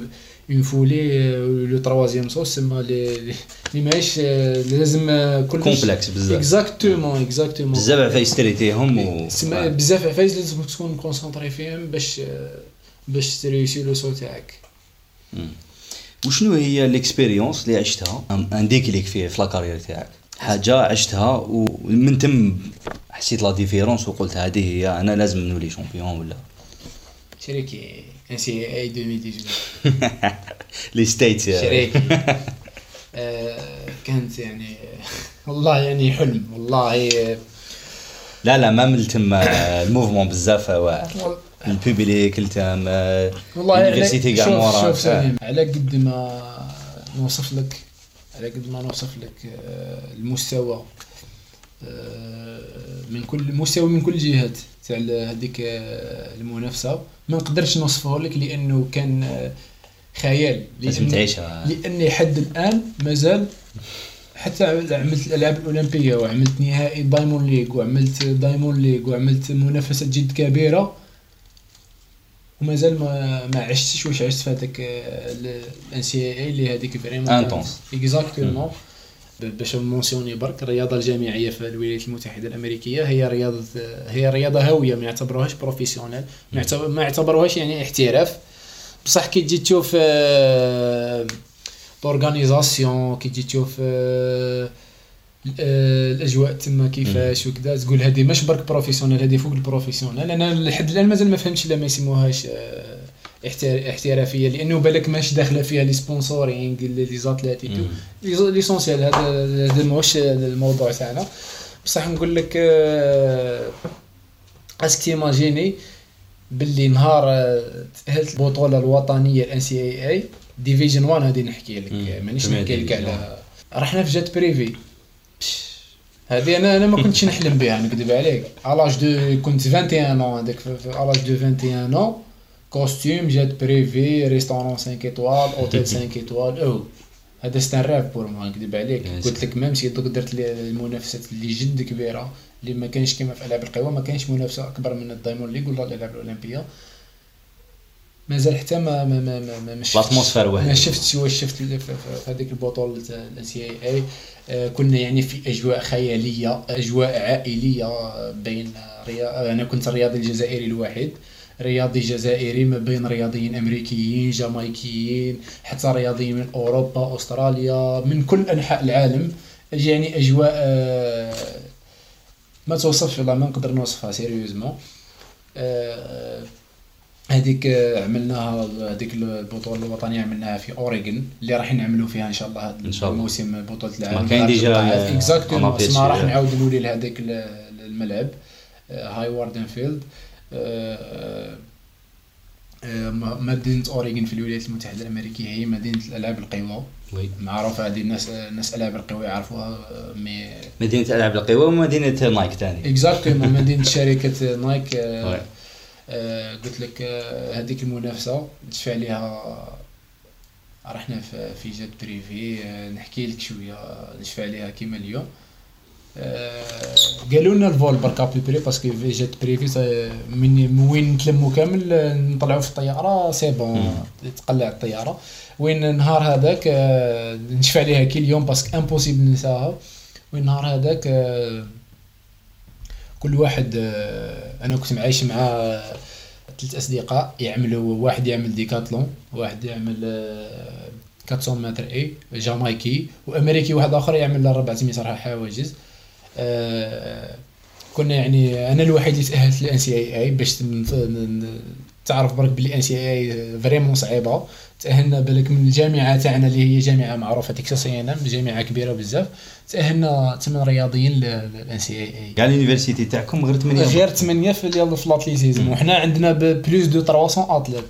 une foulée le troisième saut تسمى لي لي ماهيش لازم كل complexe بزاف. exactement exactement بزاف عفايس ت traiter هم و بزاف عفايس لازم تكون concentré فيهم باش باش ت réussir le saut تاعك وشنو هي l'expérience اللي عشتها؟ un déclic فيه في la carrière تاعك. حاجة عشتها ومن تم حسيت la différence وقلت هذه هي أنا لازم نولي champion ولا؟ شريكي ان سي اي 2018 لي ستيت شريكي كانت يعني والله يعني حلم. والله لا لا ما ملتم الموفمون بزاف واعر البوبليك التام والله اليونيفرسيتي كاع مورا. شوف سليم على قد ما نوصف لك على قد ما نوصف لك المستوى من كل مستوى من كل جهات تاع هذيك المنافسة. ما نقدرش نوصفه لك لأنه كان خيال. لازم تعيشها لاني حد الآن مازال حتى عملت الألعاب الأولمبية وعملت نهائي Diamond League وعملت Diamond League وعملت منافسات جد كبيرة. ومازال ما ما عشتش واش عشت في هذاك ال NCAA اللي هذيك vraiment intense exactement باش ن mentionner برك الرياضة الجامعية في الولايات المتحدة الأمريكية هي رياضة هي رياضة هاوية ما يعتبروهاش professionnel ما يعتبروهاش يعني احتراف. بصح كي تجي تشوف organisation كي تجي تشوف الأجواء تما كيفاش وكذا تقول هذه مش برك professionnel هذه فوق ال professionnel أنا لحد الآن مازال ما فهمتش لا ما يسموهاش احترافيه لأنه بالك ماش داخلة فيها les sponsorings les athlètes l'essentiel هذا هذا ماهوش الموضوع تاعنا. بصح نقول لك est-ce que t'imagines باللي نهار تأهلت البطولة الوطنية ال NCAA Division 1 هذه نحكي لك. مانيش نحكي لك على رحنا في jet privé. هذه أنا أنا ما كنتش نحلم بها نكذب عليك. à l'âge de كنت 21 هذاك à l'âge de 21 costume jet privé restaurant 5 étoiles hôtel 5 étoiles ou هذا c'est un rêve pour ما نكذب عليك قلت لك même si donc درت المنافسات اللي جد كبيره اللي ما كانش كيما في العاب القوى ما كانش منافسه اكبر من ال Diamond League ولا الالعاب الأولمبية. مازال حتى ما ما ما ما, ما l'atmosphère ما شفتش واش شفت في هذيك البطولة ال NCAA كنا يعني في أجواء خيالية أجواء عائلية بين أنا كنت الرياضي الجزائري الوحيد رياضي جزائري ما بين رياضيين أمريكيين جامايكيين حتى رياضيين من أوروبا أستراليا من كل أنحاء العالم. يعني أجواء ما توصفش والله ما نقدر نوصفها sérieusement هذيك عملناها هذيك البطولة الوطنية عملناها في أوريغون اللي راح نعملوا فيها إن شاء الله هذا الموسم بطولة العالم. كاين déjà exactement ما راح نعاود نولي لهذاك الملعب Hayward Field مدينة أوريغون في الولايات المتحدة الأمريكية هي مدينة الألعاب القوى معروفة هذه الناس الناس ألعاب القوى يعرفوها مي مدينة ألعاب القوى ومدينة نايك ثاني exactement مدينة شركة نايك آه قلت لك آه هذيك المنافسة دفع عليها رحنا في jet privé نحكي لك شوية نشفى عليها كيما اليوم. قالوا لنا ال vol بركا privé parce que في jet privé من وين نتلموا كامل نطلعوا في الطيارة c'est bon تقلع الطيارة. وين النهار هذاك نشفى عليها كي اليوم parce que impossible ننساها. وين النهار هذاك كل واحد أنا كنت معايش مع ثلاث أصدقاء يعملوا واحد يعمل décathlon واحد يعمل 400 متر إي جامايكي وأمريكي واحد آخر يعمل 400 صراحة حواجز. آه، كنا يعني أنا الوحيد اللي تأهلت لل NCAA باش تعرف برك بلي NCAA vraiment صعيبة. تأهلنا بالك من الجامعة تاعنا اللي هي جامعة معروفة Texas A&M جامعة كبيرة بزاف. تأهلنا ثمان رياضيين لل NCAA يعني ال université تاعكم غير 8 غير 8 في يلا في l'athlétisme وحنا عندنا plus de 300 athlètes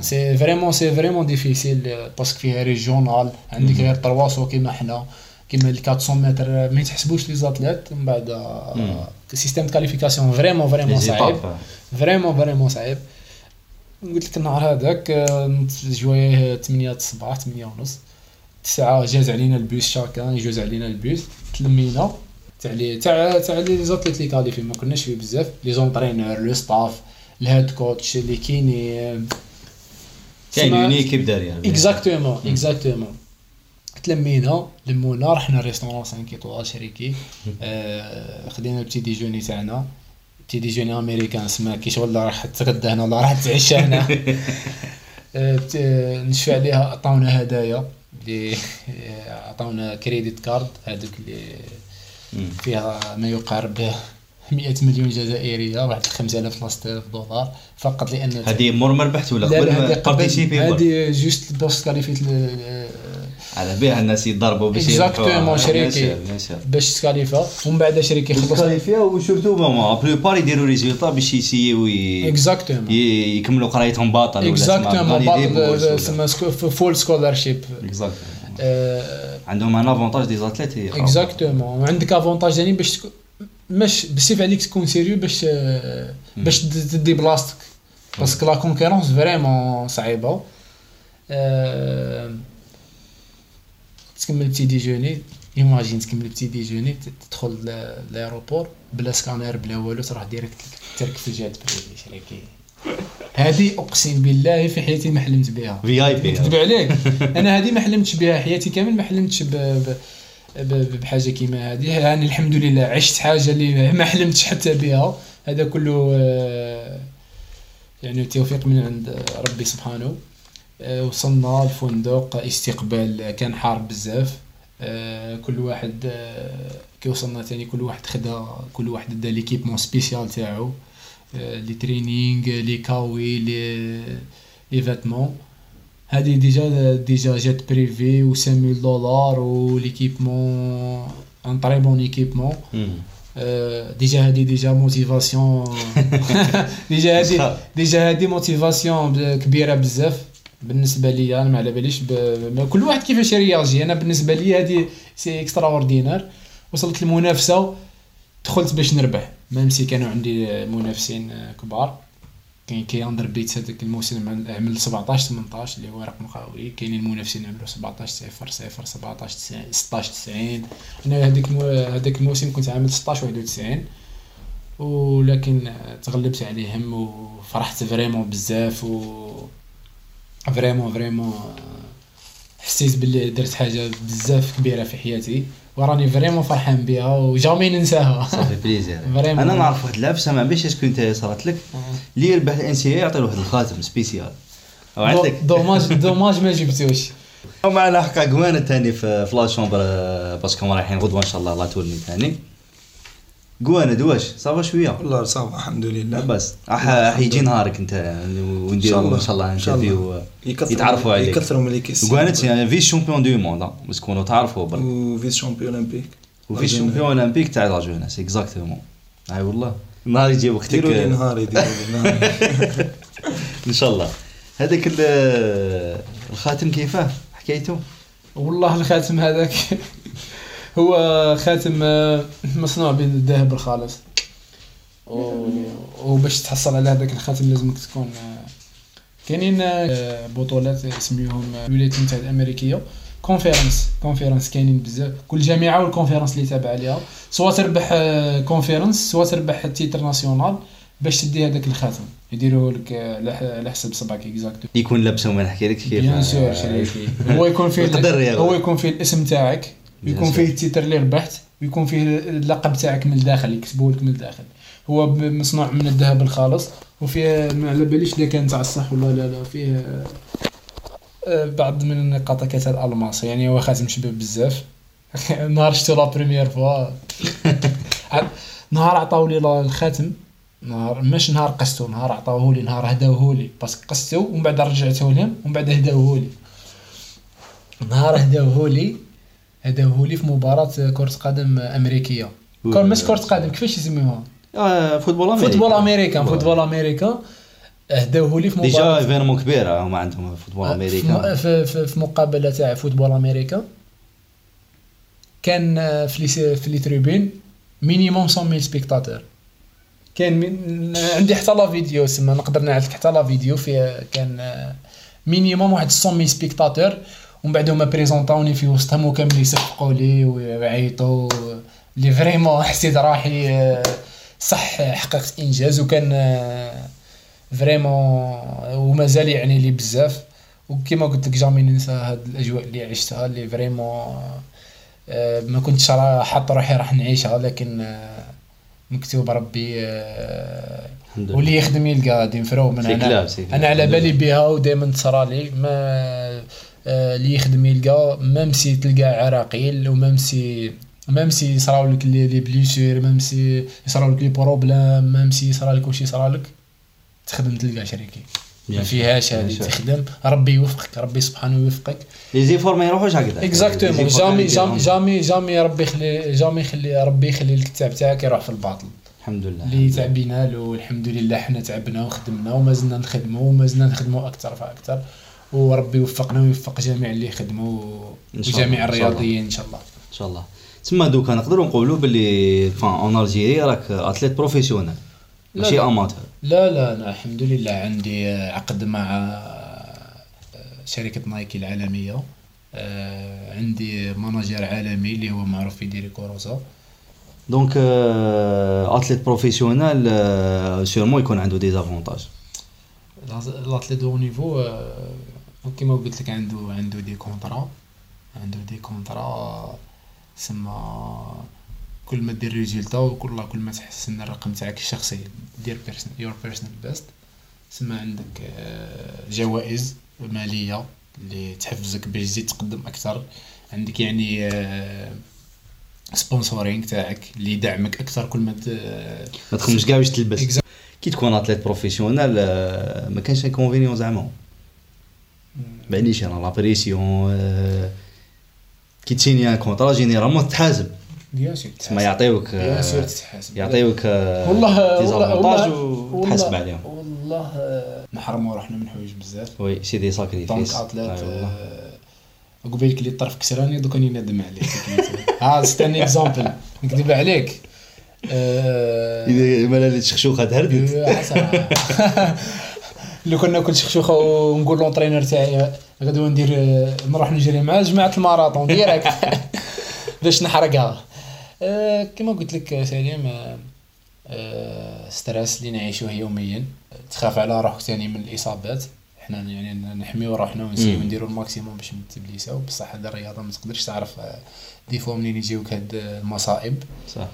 c'est vraiment c'est vraiment difficile parce que فيها régional عندك غير 300 كيما حنا. كيما ال 400 متر ما يتحسبوش les athlètes من بعد système qualification vraiment vraiment صعيب. vraiment vraiment صعيب. قلت لك النهار هذاك جوايه 8 الصباح 8 ونص. تسعة جاز علينا ال bus chacun يجوز علينا البيس تلمينا. تاع les تاع تاع les athlètes les qualifiés ما كناش فيه بزاف. les entraîneurs le staff ال head coach اللي كاينين كاين une équipe داريا exactement exactement تلمينا لمونا رحنا restaurant 5 étoiles شريكي. آه خدينا ال petit déjeuner تاعنا. petit déjeuner américain سما كي شغل راح تغدى هنا ولا راح تعشى هنا. آه نشفى عليها عطاونا هدايا اللي عطاونا credit card هذوك اللي فيها ما يقارب 100 مليون جزائرية واحد 5000 ل 6000 دولار. فقط لأن هذه مور ما ربحت ولا قبل هذه juste باش qualifi يت على بها الناس يضربوا باش اكزاكتومون شريكي. باش تكاليفا ومن بعد شريكي يخلص تكاليفيا وشورتو بون بريبار يديروا ريزولتا باش يسيو اكزاكتومون يكملوا قرايتهم باطل اكزاكتومون باطل فول سكولارشيب اكزاكتومون عندهم ان افونتاج دي زاتليت اكزاكتومون وعندك افونتاج ثاني باش مش بسيف عليك تكون سيريو باش باش تدي بلاصتك باسكو لا كونكورونس فريمون صعيبة. تكمل petit déjeuner imagine تكمل petit déjeuner تدخل l'aéroport بلا سكانير بلا والو تروح direct تركب في ال jet privé شريكي هذه أقسم بالله في حياتي ما حلمت بها. VIP نكذب عليك أنا هذه ما حلمتش بها. حياتي كامل ما حلمتش بحاجة كيما هذه يعني الحمد لله عشت حاجة اللي ما حلمتش حتى بها. هذا كله آه، يعني توفيق من عند ربي سبحانه. وصلنا الفندق استقبال كان حار بزاف. آه، كل واحد كي وصلنا تاني كل واحد خدا كل واحد دا l'équipement spécial تاعو. les trainings les K-way les les vêtements هادي déjà déjà jet privé و 5000 دولار و l'équipement un très bon équipement déjà هادي déjà motivation déjà هادي déjà هادي motivation كبيرة بزاف. بالنسبة لي أنا ما على باليش ب... كل واحد كيفاش يرياجي. أنا بالنسبة لي هادي c'est extraordinaire وصلت المنافسه دخلت باش نربح. même si كانوا عندي منافسين كبار. كاين كياندر بيتس هذاك الموسم عمل 17 18 اللي هو رقم قوي. كاينين المنافسين عملوا 17 0 0 17 90 16 90 أنا هذيك هذاك الموسم كنت عامل 16 91 ولكن تغلبت عليهم وفرحت vraiment بزاف و vraiment vraiment حسيت باللي درت حاجة بزاف كبيرة في حياتي وراني vraiment فرحان بها و jamais ننساها. صافي بليزير أنا نعرف واحد اللعبه ما باش est-ce que انت صارت لك. اللي يربح ال NCAA يعطي واحد الخاتم spécial عندك dommage dommage ما جبتوش. ومعنا حقا قوانا ثاني في la chambre؟ parce que رايحين غدوة إن شاء الله la tournée ثاني قوانا دواش صافا شوية. والله صافا الحمد لله. بس. راح يجي نهارك أنت ونديروا إن شاء الله انترفيو يتعرفوا عليك. يكثروا من الكيس. قوانت يعني فيس شامبيون دو موند بس كونوا تعرفوا برك وفيس شامبيون اولمبيك وفيس شامبيون اولمبيك تاع لا جوناس اكزاكتومون أي والله. نهار يجي وقتك ديروا لي نهار يديروا لي نهار. إن شاء الله. هذاك الخاتم كيفاه؟ حكايته؟ والله الخاتم هذاك. هو خاتم آه، مصنوع بالذهب الخالص وباش تحصل على هذاك الخاتم لازمك تكون كاينين آه، بطولات سميوهم الولايات المتحده الأمريكية. conférence conférence كاينين بزاف. كل جامعة وال conférence اللي تابعه ليها سواء تربح آه، conférence سواء تربح ال titre national باش تدي هذاك الخاتم. يديروا لك آه، على حسب صبعك اكزاكتو يكون لابس وما نحكي لك كيف. bien sûr شريكي هو يكون فيه هو. يكون فيه الاسم تاعك. bien يكون sûr. فيه ال titre اللي ربحت ويكون فيه اللقب تاعك من الداخل يكتبوه لك من الداخل. هو مصنوع من الذهب الخالص وفيه ما على باليش إذا كان تاع الصح ولا لا لا فيه آه، بعض من النقاط كتاع الألماس. يعني هو خاتم شباب بزاف. نهار شفتو la première fois نهار عطاو لي الخاتم. نهار مش نهار قستو نهار عطاوه لي نهار هداوه لي parce que قستو ومن بعد رجعته لهم ومن بعد هداوه لي نهار هداوه لي هداوه لي في مباراة كرة قدم أمريكية. كرة مش كرة قدم كيفاش يسميوها؟ آه، football أمريكا. football américain football أمريكا. هداوه لي في déjà مباراة événement كبير هما عندهم football في, أمريكا. في, في, في مقابلة تاع football أمريكا. كان آه، في les في les tribunes minimum 100 spectateurs كان من عندي حتى la vidéo سما نقدر نعطيك حتى la vidéo فيه كان آه، minimum واحد 100 spectateurs ومن بعد هما présent اوني في وسطهم وكامل يصفقوا لي ويعيطوا. لي vraiment حسيت راحي آه، صح حققت إنجاز وكان آه، vraiment ومازال يعني لي بزاف. وكما قلت لك jamais ننسى هاد الأجواء اللي عشتها اللي vraiment آه، ما كنتش حاط روحي راح نعيشها لكن آه، مكتوب ربي آه، واللي يخدم يلقى ديما vraiment أنا على بالي بها ودائما تصرالي ما آه، اللي يخدم يلقى même si تلقى عراقيل و même si même si يصراو لك les les blessures même si يصراو لك les problèmes même si يصرا لك واش يصرا لك تخدم تلقى شريكي. ما. فيهاش هذه. تخدم. ربي يوفقك ربي سبحانه يوفقك. les efforts ما يروحوش هكذا exactement jamais jamais. jamais jamais ربي يخلي jamais يخلي ربي يخلي الكتاب تاعك يروح في الباطل الحمد لله اللي تعبينا له والحمد لله حنا تعبنا وخدمنا وما زلنا نخدموا وما زلنا نخدموا أكثر فاكثر وربي يوفقنا ويوفق جميع اللي يخدموا وجميع. الرياضيين ان شاء الله ان شاء الله تسمى donc نقدروا نقولوا باللي enfin en Algérie راك athlète professionnel ماشي. amateur لا لا أنا الحمد لله عندي آه، عقد مع آه، شركه Nike العالميه آه، عندي manager عالمي اللي هو معروف في ديري كوروسا donc athlète professionnel sûrement يكون عنده دي زافونتاج دو نيفو آه، كيما قلت لك عنده عنده des contrats. عنده des contrats سما كل ما دير résultat وكل كل ما تحسن الرقم تاعك الشخصي دير your personal best سما عندك آه، جوائز مالية اللي تحفزك باش تزيد تقدم أكثر. عندك يعني sponsoring تاعك اللي يدعمك أكثر كل ما ت- ما تخمش كاع واش تلبس. كي تكون athlète professionnel آه، ما كانش inconvénient زعما بعديش أنا la pression آه، كي ت signer un contrat généralement تحاسب. bien sûr تسمى يعطيوك bien sûr آه، تتحاسب يعطيوك آه، والله والله وتحاسب عليهم. والله نحرموا روحنا من حوايج بزاف. oui c'est des donc sacrifices athlète قبيلك اللي الطرف كسراني دوك راني نادم عليه ها ستاني اكزامبل نكذب عليك. إذا مالا تشخشوخه تهردت حسن. لو كنا ناكل شخشوخه ونقول لونترينر تاعي غدوه ندير آه، نروح نجري مع جماعة الماراطون ديريكت. باش نحرقها آه، كما قلت لك سليم آه، ستريس اللي نعيشوه يوميا. تخاف على روحك ثاني من الإصابات. حنا يعني نحميو روحنا ونسيو. نديرو ال maximum باش نتبليساو بصح هذا الرياضة ما تقدرش تعرف des fois منين يجيوك هاد المصائب. صح.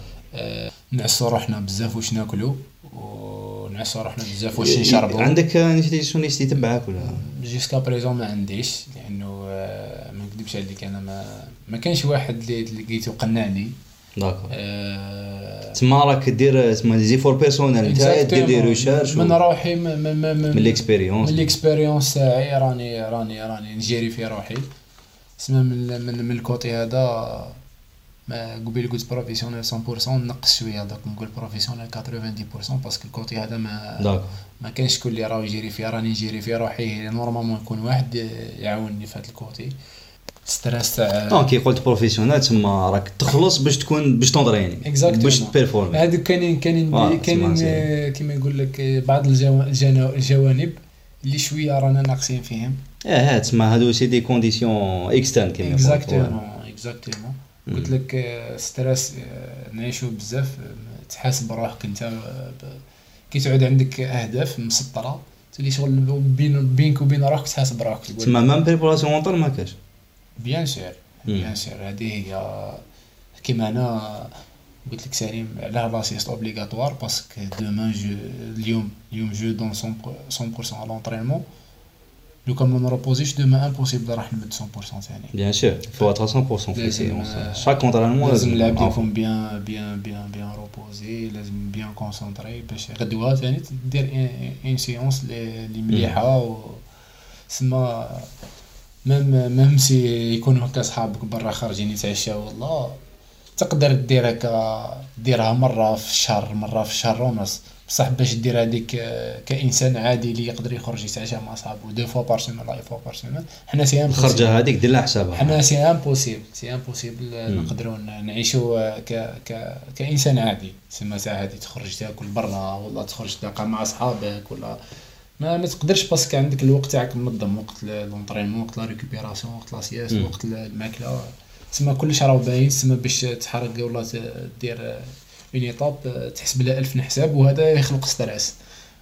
نعسو روحنا بزاف واش ناكلو ونعسو روحنا بزاف واش نشربو. عندك nutritionniste يتبعك ولا؟ jusqu'à présent ما عنديش لأنه آه، ما نكذبش عليك أنا ما ما كانش واحد اللي اللي لقيتو قنعني. d'accord. آه، تسمى راك دير تسمى les efforts personnels نتاعك دير des. recherches من روحي من من من من l'expérience من l'expérience تاعي راني راني راني نجيري في روحي. من من, من ال côté هذا ما قبيل قلت professionnel 100% نقص شوية دوك نقول professionnel 90% parce que ال côté هذا ما d'accord ما كانش شكون اللي راه يجيري فيها راني نجيري في روحي normalement يكون واحد يعاونني في هذا ال côté stress تاع donc كي قلت professionnel تسمى راك تخلص باش تكون باش Exactement. باش تبيرفورمي هذوك كاينين كاينين كاينين كيما يقول لك بعض الجوانب اللي شوية رانا ناقصين فيهم آه تسمى هادو c'est des conditions externes كيما يقولوا. exactement exactement قلت لك آه، stress آه، نعيشو بزاف آه، تحاسب روحك أنت كي تعود عندك أهداف مسطرة تولي شغل بين بينك وبين روحك تحاسب روحك تقول تسمى même préparation mentale ما كاش؟ bien sûr. bien sûr. هذه هي كيما أنا قلت لك سليم علاه la sieste obligatoire parce que demain je اليوم اليوم je donne 100% على l'entraînement لو كان ما نروبوزيش demain impossible راح نمد 100% ثاني bien sûr faut être 100% في لازم séance chaque entraînement لازم اللاعب نعرفو. يكون bien bien bien bien reposé لازم bien concentré باش غدوه ثاني دير une séance اللي مليحه و سما même même si يكونوا هكا صحابك برا خارجين يتعشاو والله تقدر دير هكا ديرها مره في الشهر مره في الشهر ونص بصح باش دير هذيك آه، كإنسان عادي اللي يقدر يخرج يتعشى مع صحابو deux fois par semaine la fois par semaine حنا c'est impossible. الخرجه هذيك دير لها حسابها حنا c'est impossible c'est impossible نقدروا نعيشوا ك ك كإنسان عادي سما ساعة عادي تخرج تاكل برا ولا تخرج تلقى مع أصحابك ولا ما ما تقدرش parce que عندك الوقت تاعك منظم وقت l'entraînement وقت la récupération وقت la sieste. وقت الماكلة سما كلش راه باين سما باش تحرق ولا دير une étape تحسب لها ألف حساب وهذا يخلق stress.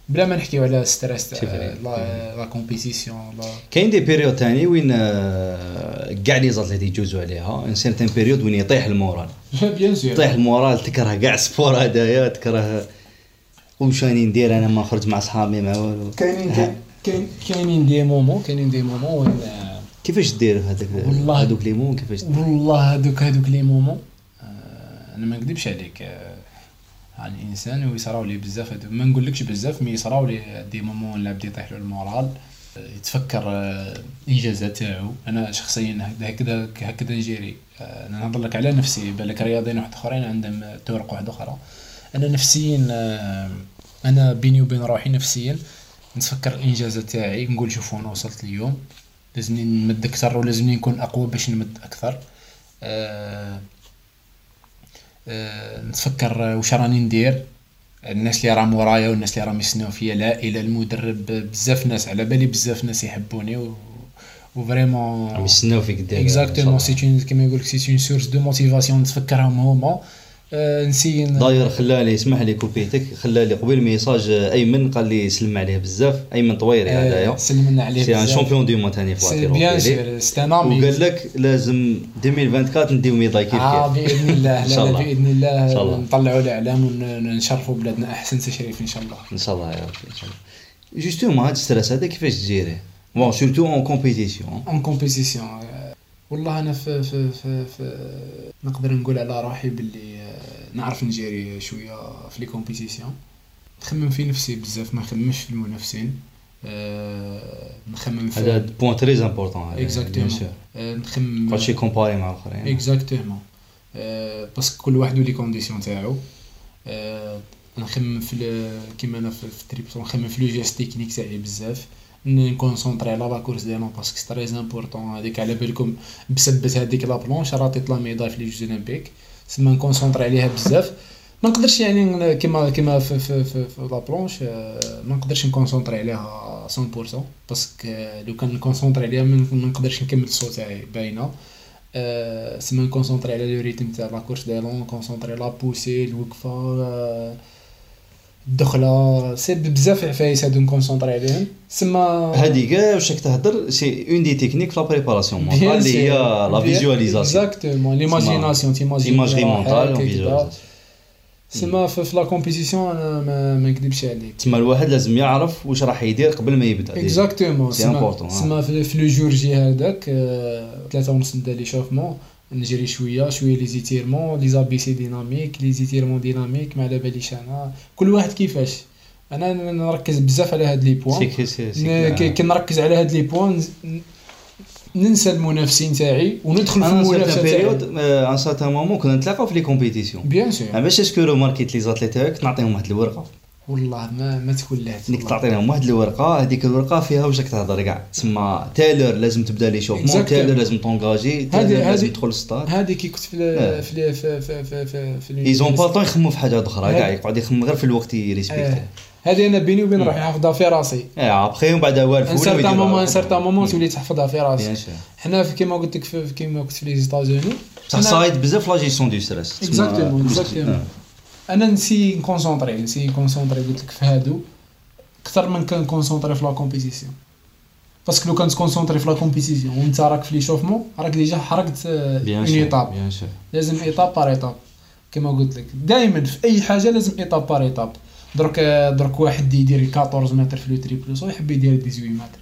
بلا ما نحكيو على stress C'est vrai. لا la compétition كاين des périodes تاني وين آه، كاع les athlètes اللي يجوزوا عليها une certaine période وين يطيح ال moral. بيان سور. يطيح ال moral تكره كاع ال sport هدايا تكره واش راني ندير أنا ما خرج مع صحابي مع والو. كاينين كاين كاينين des moments كاينين des moments وين كيفاش دير هذاك والله. هذوك les moments كيفاش والله هذوك هذوك les moments آه، أنا ما نكذبش عليك آه، على الانسان ويصراو لي بزاف. هادو ما نقولكش بزاف mais يصراو لي des moments اللي بدا يطيح له ال moral. آه، يتفكر آه، الانجازات تاعو. أنا شخصيا هكذا هكذا نجيري. آه، أنا نهضر لك على نفسي. بالك رياضيين واحد آخرين عندهم طرق واحدة أخرى أنا نفسيا آه، أنا بيني وبين روحي نفسيا نتفكر الانجازات تاعي. نقول شوفوا أنا وصلت اليوم. لازمني نمد أكثر ولازمني نكون أقوى باش نمد أكثر. آه آه نتفكر آه، واش راني ندير. الناس اللي راهم ورايا والناس اللي راهم يسناو فيا العائله المدرب بزاف ناس على بالي بزاف ناس يحبوني و و vraiment راهم يستناو فيك دير. exactement c'est كيما يقول لك c'est une source de motivation نتفكرهم هما. آه نسي ن- داير خلى لي اسمح لي كوبيتك خلى لي قبيل message أيمن قال لي سلم عليه بزاف. أيمن طويري آه، هذايا سلمنا عليه c'est un بزاف. champion du monde ثاني في الواتيرو bien. sûr c'est un ami وقال لك لازم 2024 نديو médailles كيف آه كيف. بإذن الله لا شاء الله. بإذن الله إن شاء الله. نطلعوا العلام ونشرفوا بلادنا أحسن تشريف إن شاء الله. إن شاء الله يا ربي إن شاء الله. justement هاد ال stress هذا كيفاش تجيريه bon surtout en compétition en compétition والله أنا في, في, في, في نقدر نقول على روحي باللي آه، نعرف نجيري شوية في les compétitions نخمم في نفسي بزاف ما نخممش في المنافسين. آه، نخمم في هذا point très important exactement نخمم ماشي comparer مع الاخرين exactement parce que كل واحد و les conditions تاعو. آه، نخمم في كيما أنا في في ال triple saut نخمم في le geste technique تاعي بزاف. نكونسونطري على la course d'élan parce que c'est très important هذيك على بالكم بسبة هذيك la planche راتيت la médaille في les Jeux olympiques سما نكونسونطري عليها بزاف ما نقدرش يعني ن- كيما كيما في في في, في la planche آه، ما نقدرش نكونسونطري عليها 100% parce que لو كان نكونسونطري عليها ما ما نقدرش نكمل ال saut تاعي باينه آه، سما نكونسونطري على le rythme تاع la course d'élan نكونسونطري la poussée الوقفه آه، الدخله c'est بزاف عفايس هادو نكونسونطري عليهم. سما هذيك واش راك تهضر c'est une des techniques la préparation mentale اللي هي la visualisation exactement l'imagination t'imagines imagerie mentale روحك visualisation هكذا. سما في la compétition أنا ما ما نكذبش عليك تما الواحد لازم يعرف واش راح يدير قبل ما يبدا exactement C'est سما في le jour J هذاك ثلاثة ونص نبدا l'échauffement نجري شوية شوية les étirements les ABC dynamiques les étirements dynamiques ما على باليش أنا كل واحد كيفاش؟ أنا نركز بزاف على هاد les points. كي نركز على هاد les points ننسى المنافسين تاعي وندخل في المنافسة تاعي. un certain moment كنا نتلاقاو في les compétitions bien sûr parce que remarquer les athlètes تاعك نعطيهم واحد الورقة. والله ما ما تولات إنك تعطي لهم واحد الورقة هذيك الورقة فيها واش راك تهضر كاع؟ تسمى tout à l'heure لازم تبدا l'échauffement Exactement. تالر لازم تونجاجي تالر لازم تدخل الستاد هذه كي كنت في. ال- في ال- في في في في في ايزون با طون يخموا في حاجة أخرى كاع يقعد يخمم غير في الوقت. يريسبكتي هذه أنا بيني وبين روحي حافظها في راسي. إيه ابخي ومن بعد والف un certain moment un certain moment تولي تحفظها في راسك sûr. حنا في كيما قلت لك كيما قلت في les États-Unis بصح صايد بزاف la gestion de stress exactement exactement أنا نسي نكونسونطري نسي نكونسونطري قلت لك في هادو أكثر من كنكونسونطري في la compétition parce que لو كان تكونسونطري في la compétition وأنت راك في l'échauffement راك déjà حرقت un saut لازم étape par étape كما قلت لك. دائما في أي حاجة لازم étape par étape درك درك واحد يدير 14 متر في le triple saut يحب يدير 18 متر.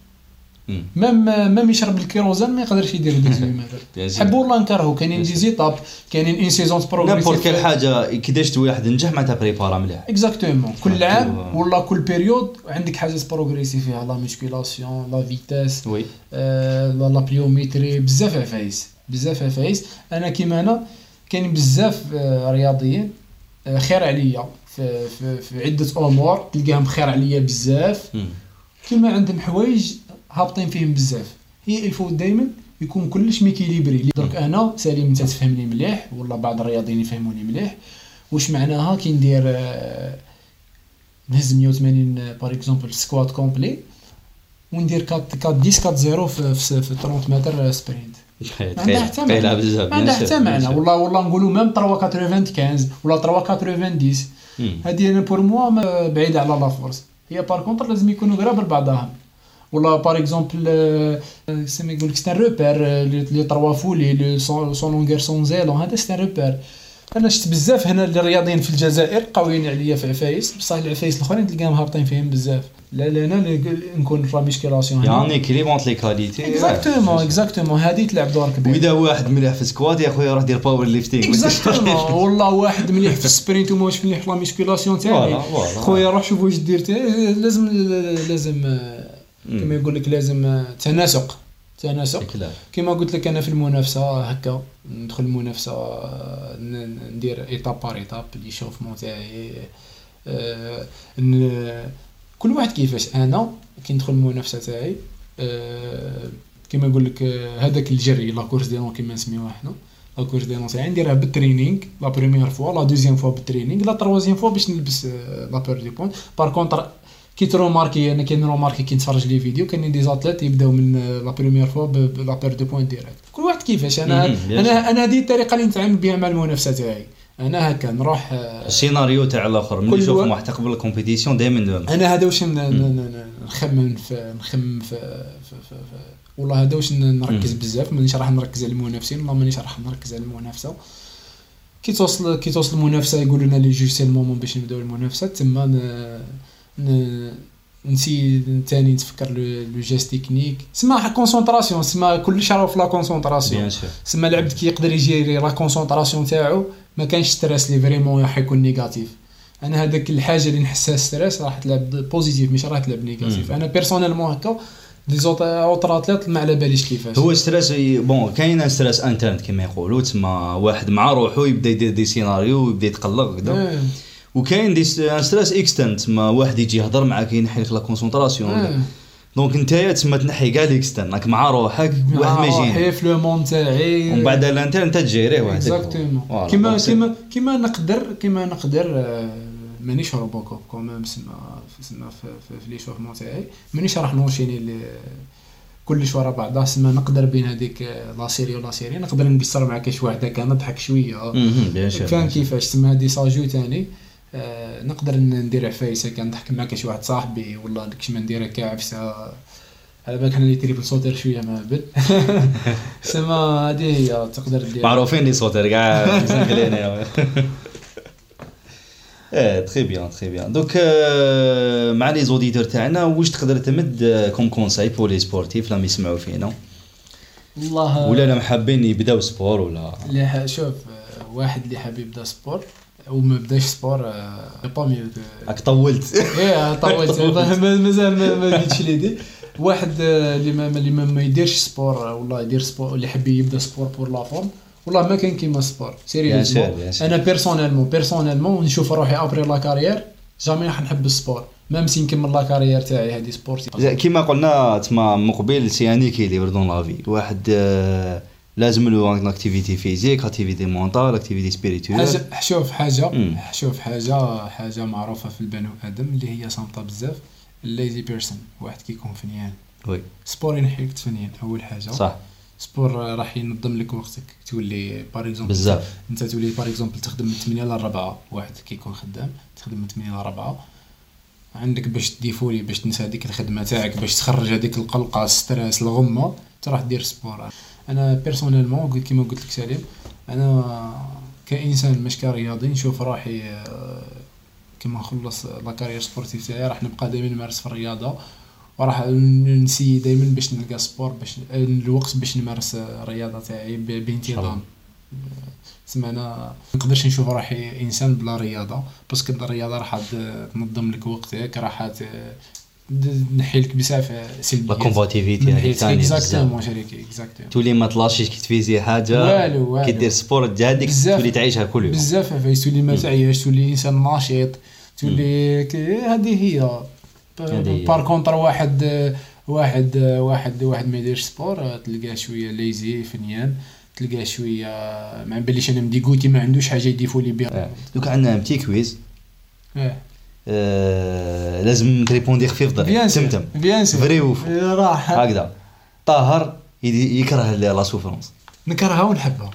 même même يشرب ال kérosène ما يقدرش يدير 18 متر bien sûr. حبوا ولا نكرهوا كاينين des étapes كاينين une saison n'importe quelle حاجة كيداش واحد نجح معناتها بريبارا مليح. exactement كل عام ولا كل période عندك حاجات progresser فيها. la musculation la vitesse oui la pliométrie بزاف عفايس بزاف عفايس أنا كيما أنا كاين بزاف آه، رياضيين آه، خير عليا. في, في, في عدة أمور تلقاهم خير عليا بزاف. كيما عندهم حوايج هابطين فيهم بزاف. il faut دائما يكون كلش équilibré. درك أنا سليم أنت تفهمني مليح ولا بعض الرياضيين يفهموني مليح. واش معناها كي ندير آه، نهز 180 par exemple squat complet وندير 4 4 10 4 0 في, في, في 30 متر sprint ما عندها حتى معنى. بزاف ما عندها حتى معنى. والله والله نقولوا même 3 95 ولا 3 90 هذه أنا pour moi بعيدة على la force هي par contre لازم يكونوا قراب لبعضهم. ولا par exemple سما يقول لك c'est un repère les trois foulées sans longueur sans élan هذا c'est un repère أنا شفت بزاف هنا الرياضيين في الجزائر قويين عليا في عفايس بصح العفايس الاخرين تلقاهم هابطين فيهم بزاف لا لا أنا نكون في la musculation يعني complémente les qualités exactement exactement هذه تلعب دور كبير واذا واحد مليح في squat يا خويا روح دير powerlifting exactement والله واحد مليح في ال sprint وماهوش مليح في la musculation تاعي. خويا روح شوف واش دير لازم لازم كما يقول لك لازم تناسق. تناسق. كما قلت لك أنا في المنافسة هكا ندخل المنافسة ندير étape par étape l'échauffement تاعي ن- كل واحد كيفاش. أنا كي ندخل المنافسة تاعي آه، كما يقول لك آه، هذاك الجري la course d'élan كما نسميوها حنا la course d'élan تاعي نديرها بال training la première fois la deuxième fois بال training la troisième fois باش نلبس la paire de pointes par contre كي تروماركي أنا كاين remarqué كي نتفرج les vidéos كاينين des athlètes يبداو من la première fois la paire de pointes direct كل واحد كيفاش أنا أنا أنا هذه الطريقة اللي نتعامل بها مع المنافسه تاعي أنا هكا نروح السيناريو تاع الآخر ملي وا- واحد قبل ال compétition دائما أنا هذا واش نخمم في نخمم في, في, في, في والله هذا واش نركز. بزاف مانيش راح نركز على المنافسين والله مانيش راح نركز على المنافسه كي توصل كي توصل المنافسه يقولوا لنا les juges c'est le moment باش نبداو المنافسه تما ن- ن- نسي ثاني نتفكر le geste technique سما concentration سما كلش راهو في la concentration سما العبد كي يقدر يجيري la concentration تاعو ما كانش stress اللي vraiment راح يكون négatif أنا هذاك الحاجة اللي نحسها stress راح تلعب positif مش راح تلعب négatif. أنا personnellement هكا d'autres athlètes ما على باليش كيفاش هو stress bon كاين stress interne كما يقولوا تما واحد مع روحو يبدا يدير des scénarios ويبدا يتقلق كذا. وكاين des stress externes تما واحد يجي يهضر معاك ينحي لك la concentration. donc نتايا تما تنحي كاع l'externe راك مع روحك واحد ما روحي في le monde تاعي. ومن بعد ال interne انت تجيريه وحدك exactement. كيما كيما كيما نقدر كيما نقدر آه، مانيش RoboCop quand même سما سما في, l'échauffement تاعي. مانيش راح نوشيني ل- كلش ورا بعضها سما نقدر بين هذيك آه، la série ولا série نقدر نقصر مع كاش واحد هكا نضحك شوية. فاهم كيفاش؟ تسمى هادي ساجو تاني. آه نقدر ن- ندير عفايس هكا نضحك مع كاش واحد صاحبي ولا كش ما ندير هكا عفسة. على بالك حنا les triple sauteurs شوية ما بل سما هادي هي تقدر دير. معروفين لي sauteurs كاع مزنقلين إيه très bien très bien donc آه، مع les auditeurs تاعنا واش تقدر تمد comme conseil pour les sportifs لما يسمعوا فينا. والله ولا لما حابين يبداو sport ولا؟ ح- شوف آه، واحد اللي حاب يبدأ sport وما بداش sport آه، bah mieux راك طولت. إيه طولت. ما- مازال ما جيتش l'idée. واحد آه، اللي ما اللي ما, يديرش sport آه، والله يدير sport اللي يحب يبدا sport pour la forme والله ما كان كيما sport. sérieusement. أنا personnellement personnellement نشوف روحي après la carrière jamais راح نحب ال sport. même si نكمل la carrière تاعي هذه sportive كيما قلنا تما مقبل c'est un équilibre dans la في واحد آه، لازم له activité physique activité mentale activité spirituelle حاجة شوف حاجة مم. شوف حاجة حاجة معروفة في البنو آدم اللي هي صامته بزاف ال lazy person واحد كيكون فنيان. oui. sport ينحيك تفنيان أول حاجة. صح. sport راح ينظم لك وقتك. تولي par exemple بزاف. أنت تولي par exemple تخدم من 8 ل 4 واحد كيكون خدام تخدم من 8 ل 4 عندك باش ت défouler باش تنسى هذيك الخدمة تاعك باش تخرج هذيك القلقة ال stress الغمة تروح دير sport أنا personnellement قلت كيما قلت لك سليم أنا كإنسان مش كرياضي نشوف روحي آه، كيما نخلص la carrière sportive تاعي راح نبقى دائما نمارس في الرياضة وراح ن essaye دائما باش نلقى sport باش الوقت باش نمارس الرياضة تاعي بانتظام. تسمى أنا ما نقدرش نشوف روحي إنسان بلا رياضة parce que الرياضة راح تنظم لك وقتك راح تنحي لك بزاف سلبيات la combativité هذيك ثاني exactement. شريكي exactement تولي ما ت lâche يش كي ت viser حاجة والو، والو. كي دير sport هذيك. تولي تعيشها كل يوم بزاف عفايس تولي ما تعياش تولي إنسان نشيط تولي هذه هي. par contre واحد واحد واحد واحد ما يديرش sport تلقاه شوية lazy فنيان تلقاه شوية ما باليش أنا م dégoûté ما عندوش حاجة ي défouler بها آه. دوك عندنا petit quiz آه آه، لازم ت répondre خفيف sur تمتم bien sûr vrai ou faux. راح. هكذا. طاهر يكره la souffrance نكرهها ونحبها.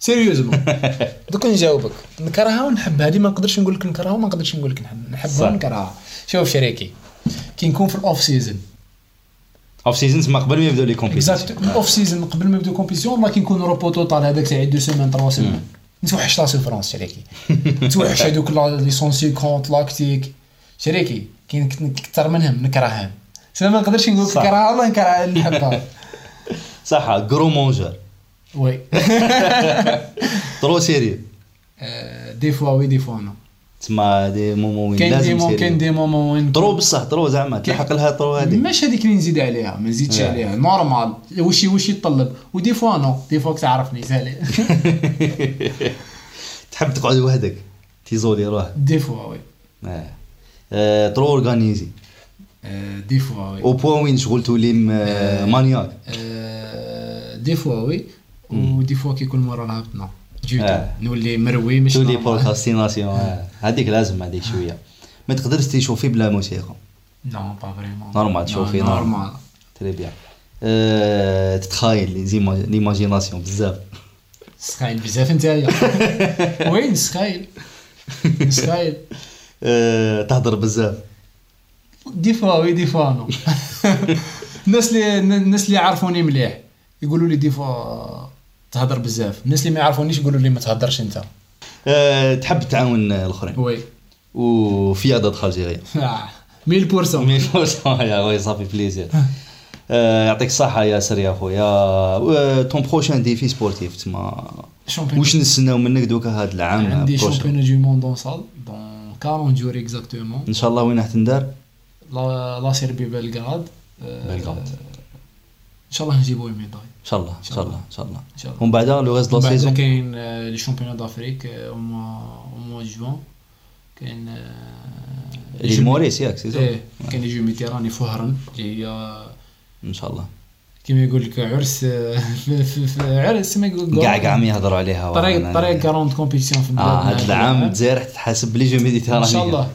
sérieusement دوك نجاوبك. نكرهها ونحبها. هذه ما نقدرش نقول لك نكرهها وما نقدرش نقول لك نحب- نحبها. ونكرهها. شوف شريكي. كي نكون في ال off season off season تما قبل ما يبداو les compétitions exact ال off season قبل ما يبداو compétition والله كي نكون repos total هذاك تاع deux semaines trois semaines نتوحش la souffrance شريكي. نتوحش هذوك les cent cinquante lactiques. شريكي كي نك- نكثر منهم نكرههم. سما ما نقدرش نقول لك صح. نكرهها والله نكرهها نحبها صح gros mangeur oui. trop sérieux آه، des fois oui des fois non تما des moments وين كاين des لازم مو كاين des moments وين trop بصح trop زعما تلحق لها trop هذيك ماشي هذيك اللي نزيد عليها ما نزيدش. عليها. normal. وش وش يتطلب و des fois non. des fois تعرفني سالي. تحب تقعد وحدك؟ ت isoler روحك des fois oui. آه، trop organisé آه، des fois oui. au point وين شغل تولي م- آه. maniaque آه، des fois oui. و des fois كيكون moral هبط non. آه. نولي مروي مش تولي. procrastination آه. هذيك لازم هذيك شوية. ما تقدرش ت chauffer بلا موسيقى. non pas vraiment normal ت chauffer normal très bien آه، تتخايل l'imagination بزاف. سخايل بزاف نتايا وين سخايل سخايل آه، تهضر بزاف. des fois oui des fois non الناس اللي الناس اللي يعرفوني مليح يقولوا لي des fois تهضر بزاف. الناس اللي ما يعرفونيش يقولوا لي ما تهضرش انت. آه، تحب تعاون الآخرين. وي. وفي عدد 1000% مي فرصة يا خويا ça fait plaisir آه، يعطيك الصحة ياسر يا خويا ton prochain défi sportif تما واش نستناو منك دوكا هذا العام؟ عندي championnat du monde en salle dans 40 jours exactement إن شاء الله وين راح تندار؟ la Serbie بلغراد. آه، بلغراد. إن شاء الله نجيبو ال médaille إن شاء الله إن شاء الله إن شاء الله. إن شاء الله. ومن بعد le reste بعد saison كاين آه، les championnats d'Afrique au mois juin كاين آه، l'île Maurice ياك saison إيه كاين les Jeux méditerranéens في وهران اللي هي إن شاء الله. كيما يقول لك عرس آه، عرس ما يقول كاع كاع يهضروا عليها طريق طريق 40 compétition في بلادنا آه هذا العام تزاير تحاسب ب les Jeux méditerranéens إن شاء الله.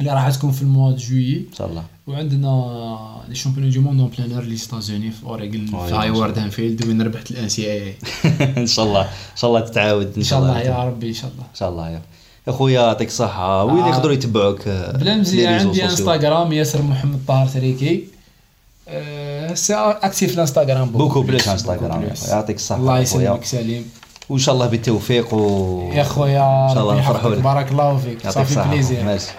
اللي راح تكون في ال mois de juillet إن شاء الله. وعندنا les championnats du monde en plein air les États-Unis في اوريغون أوه، في Hayward Field وين ربحت ال NCAA إن شاء الله. إن شاء الله تتعاود. إن شاء الله يا ربي إن شاء الله. إن شاء الله يا. يا خويا يعطيك الصحة. وين آه. يقدروا يتبعوك؟ آه، بلا مزيان عندي. انستغرام ياسر محمد طاهر تريكي. أه actif في الانستغرام. beaucoup plus انستغرام. يعطيك الصحة الله. يسلمك سليم. وإن شاء الله بالتوفيق و يا خويا إن شاء الله نفرحوا لك بارك الله فيك. ça fait plaisir merci.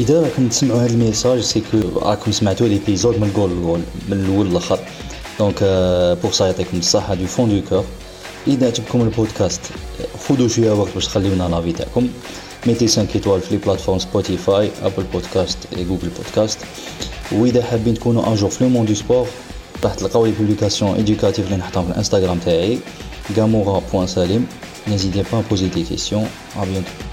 إذا راكم تسمعوا هذا ال message c'est que راكم سمعتوا l'épisode من الجول للجول من الأول للأخر. donc pour ça يعطيكم الصحة du fond du cœur إذا عجبكم البودكاست خذوا شوية وقت باش تخليونا l'avis تاعكم. mettez 5 étoiles في les plateformes Spotify Apple Podcasts et Google Podcasts وإذا حابين تكونوا à jour في le monde du sport راح تلقاو les publications éducatives اللي نحطهم في الإنستغرام تاعي gamora.salim pas à poser des questions. À bientôt.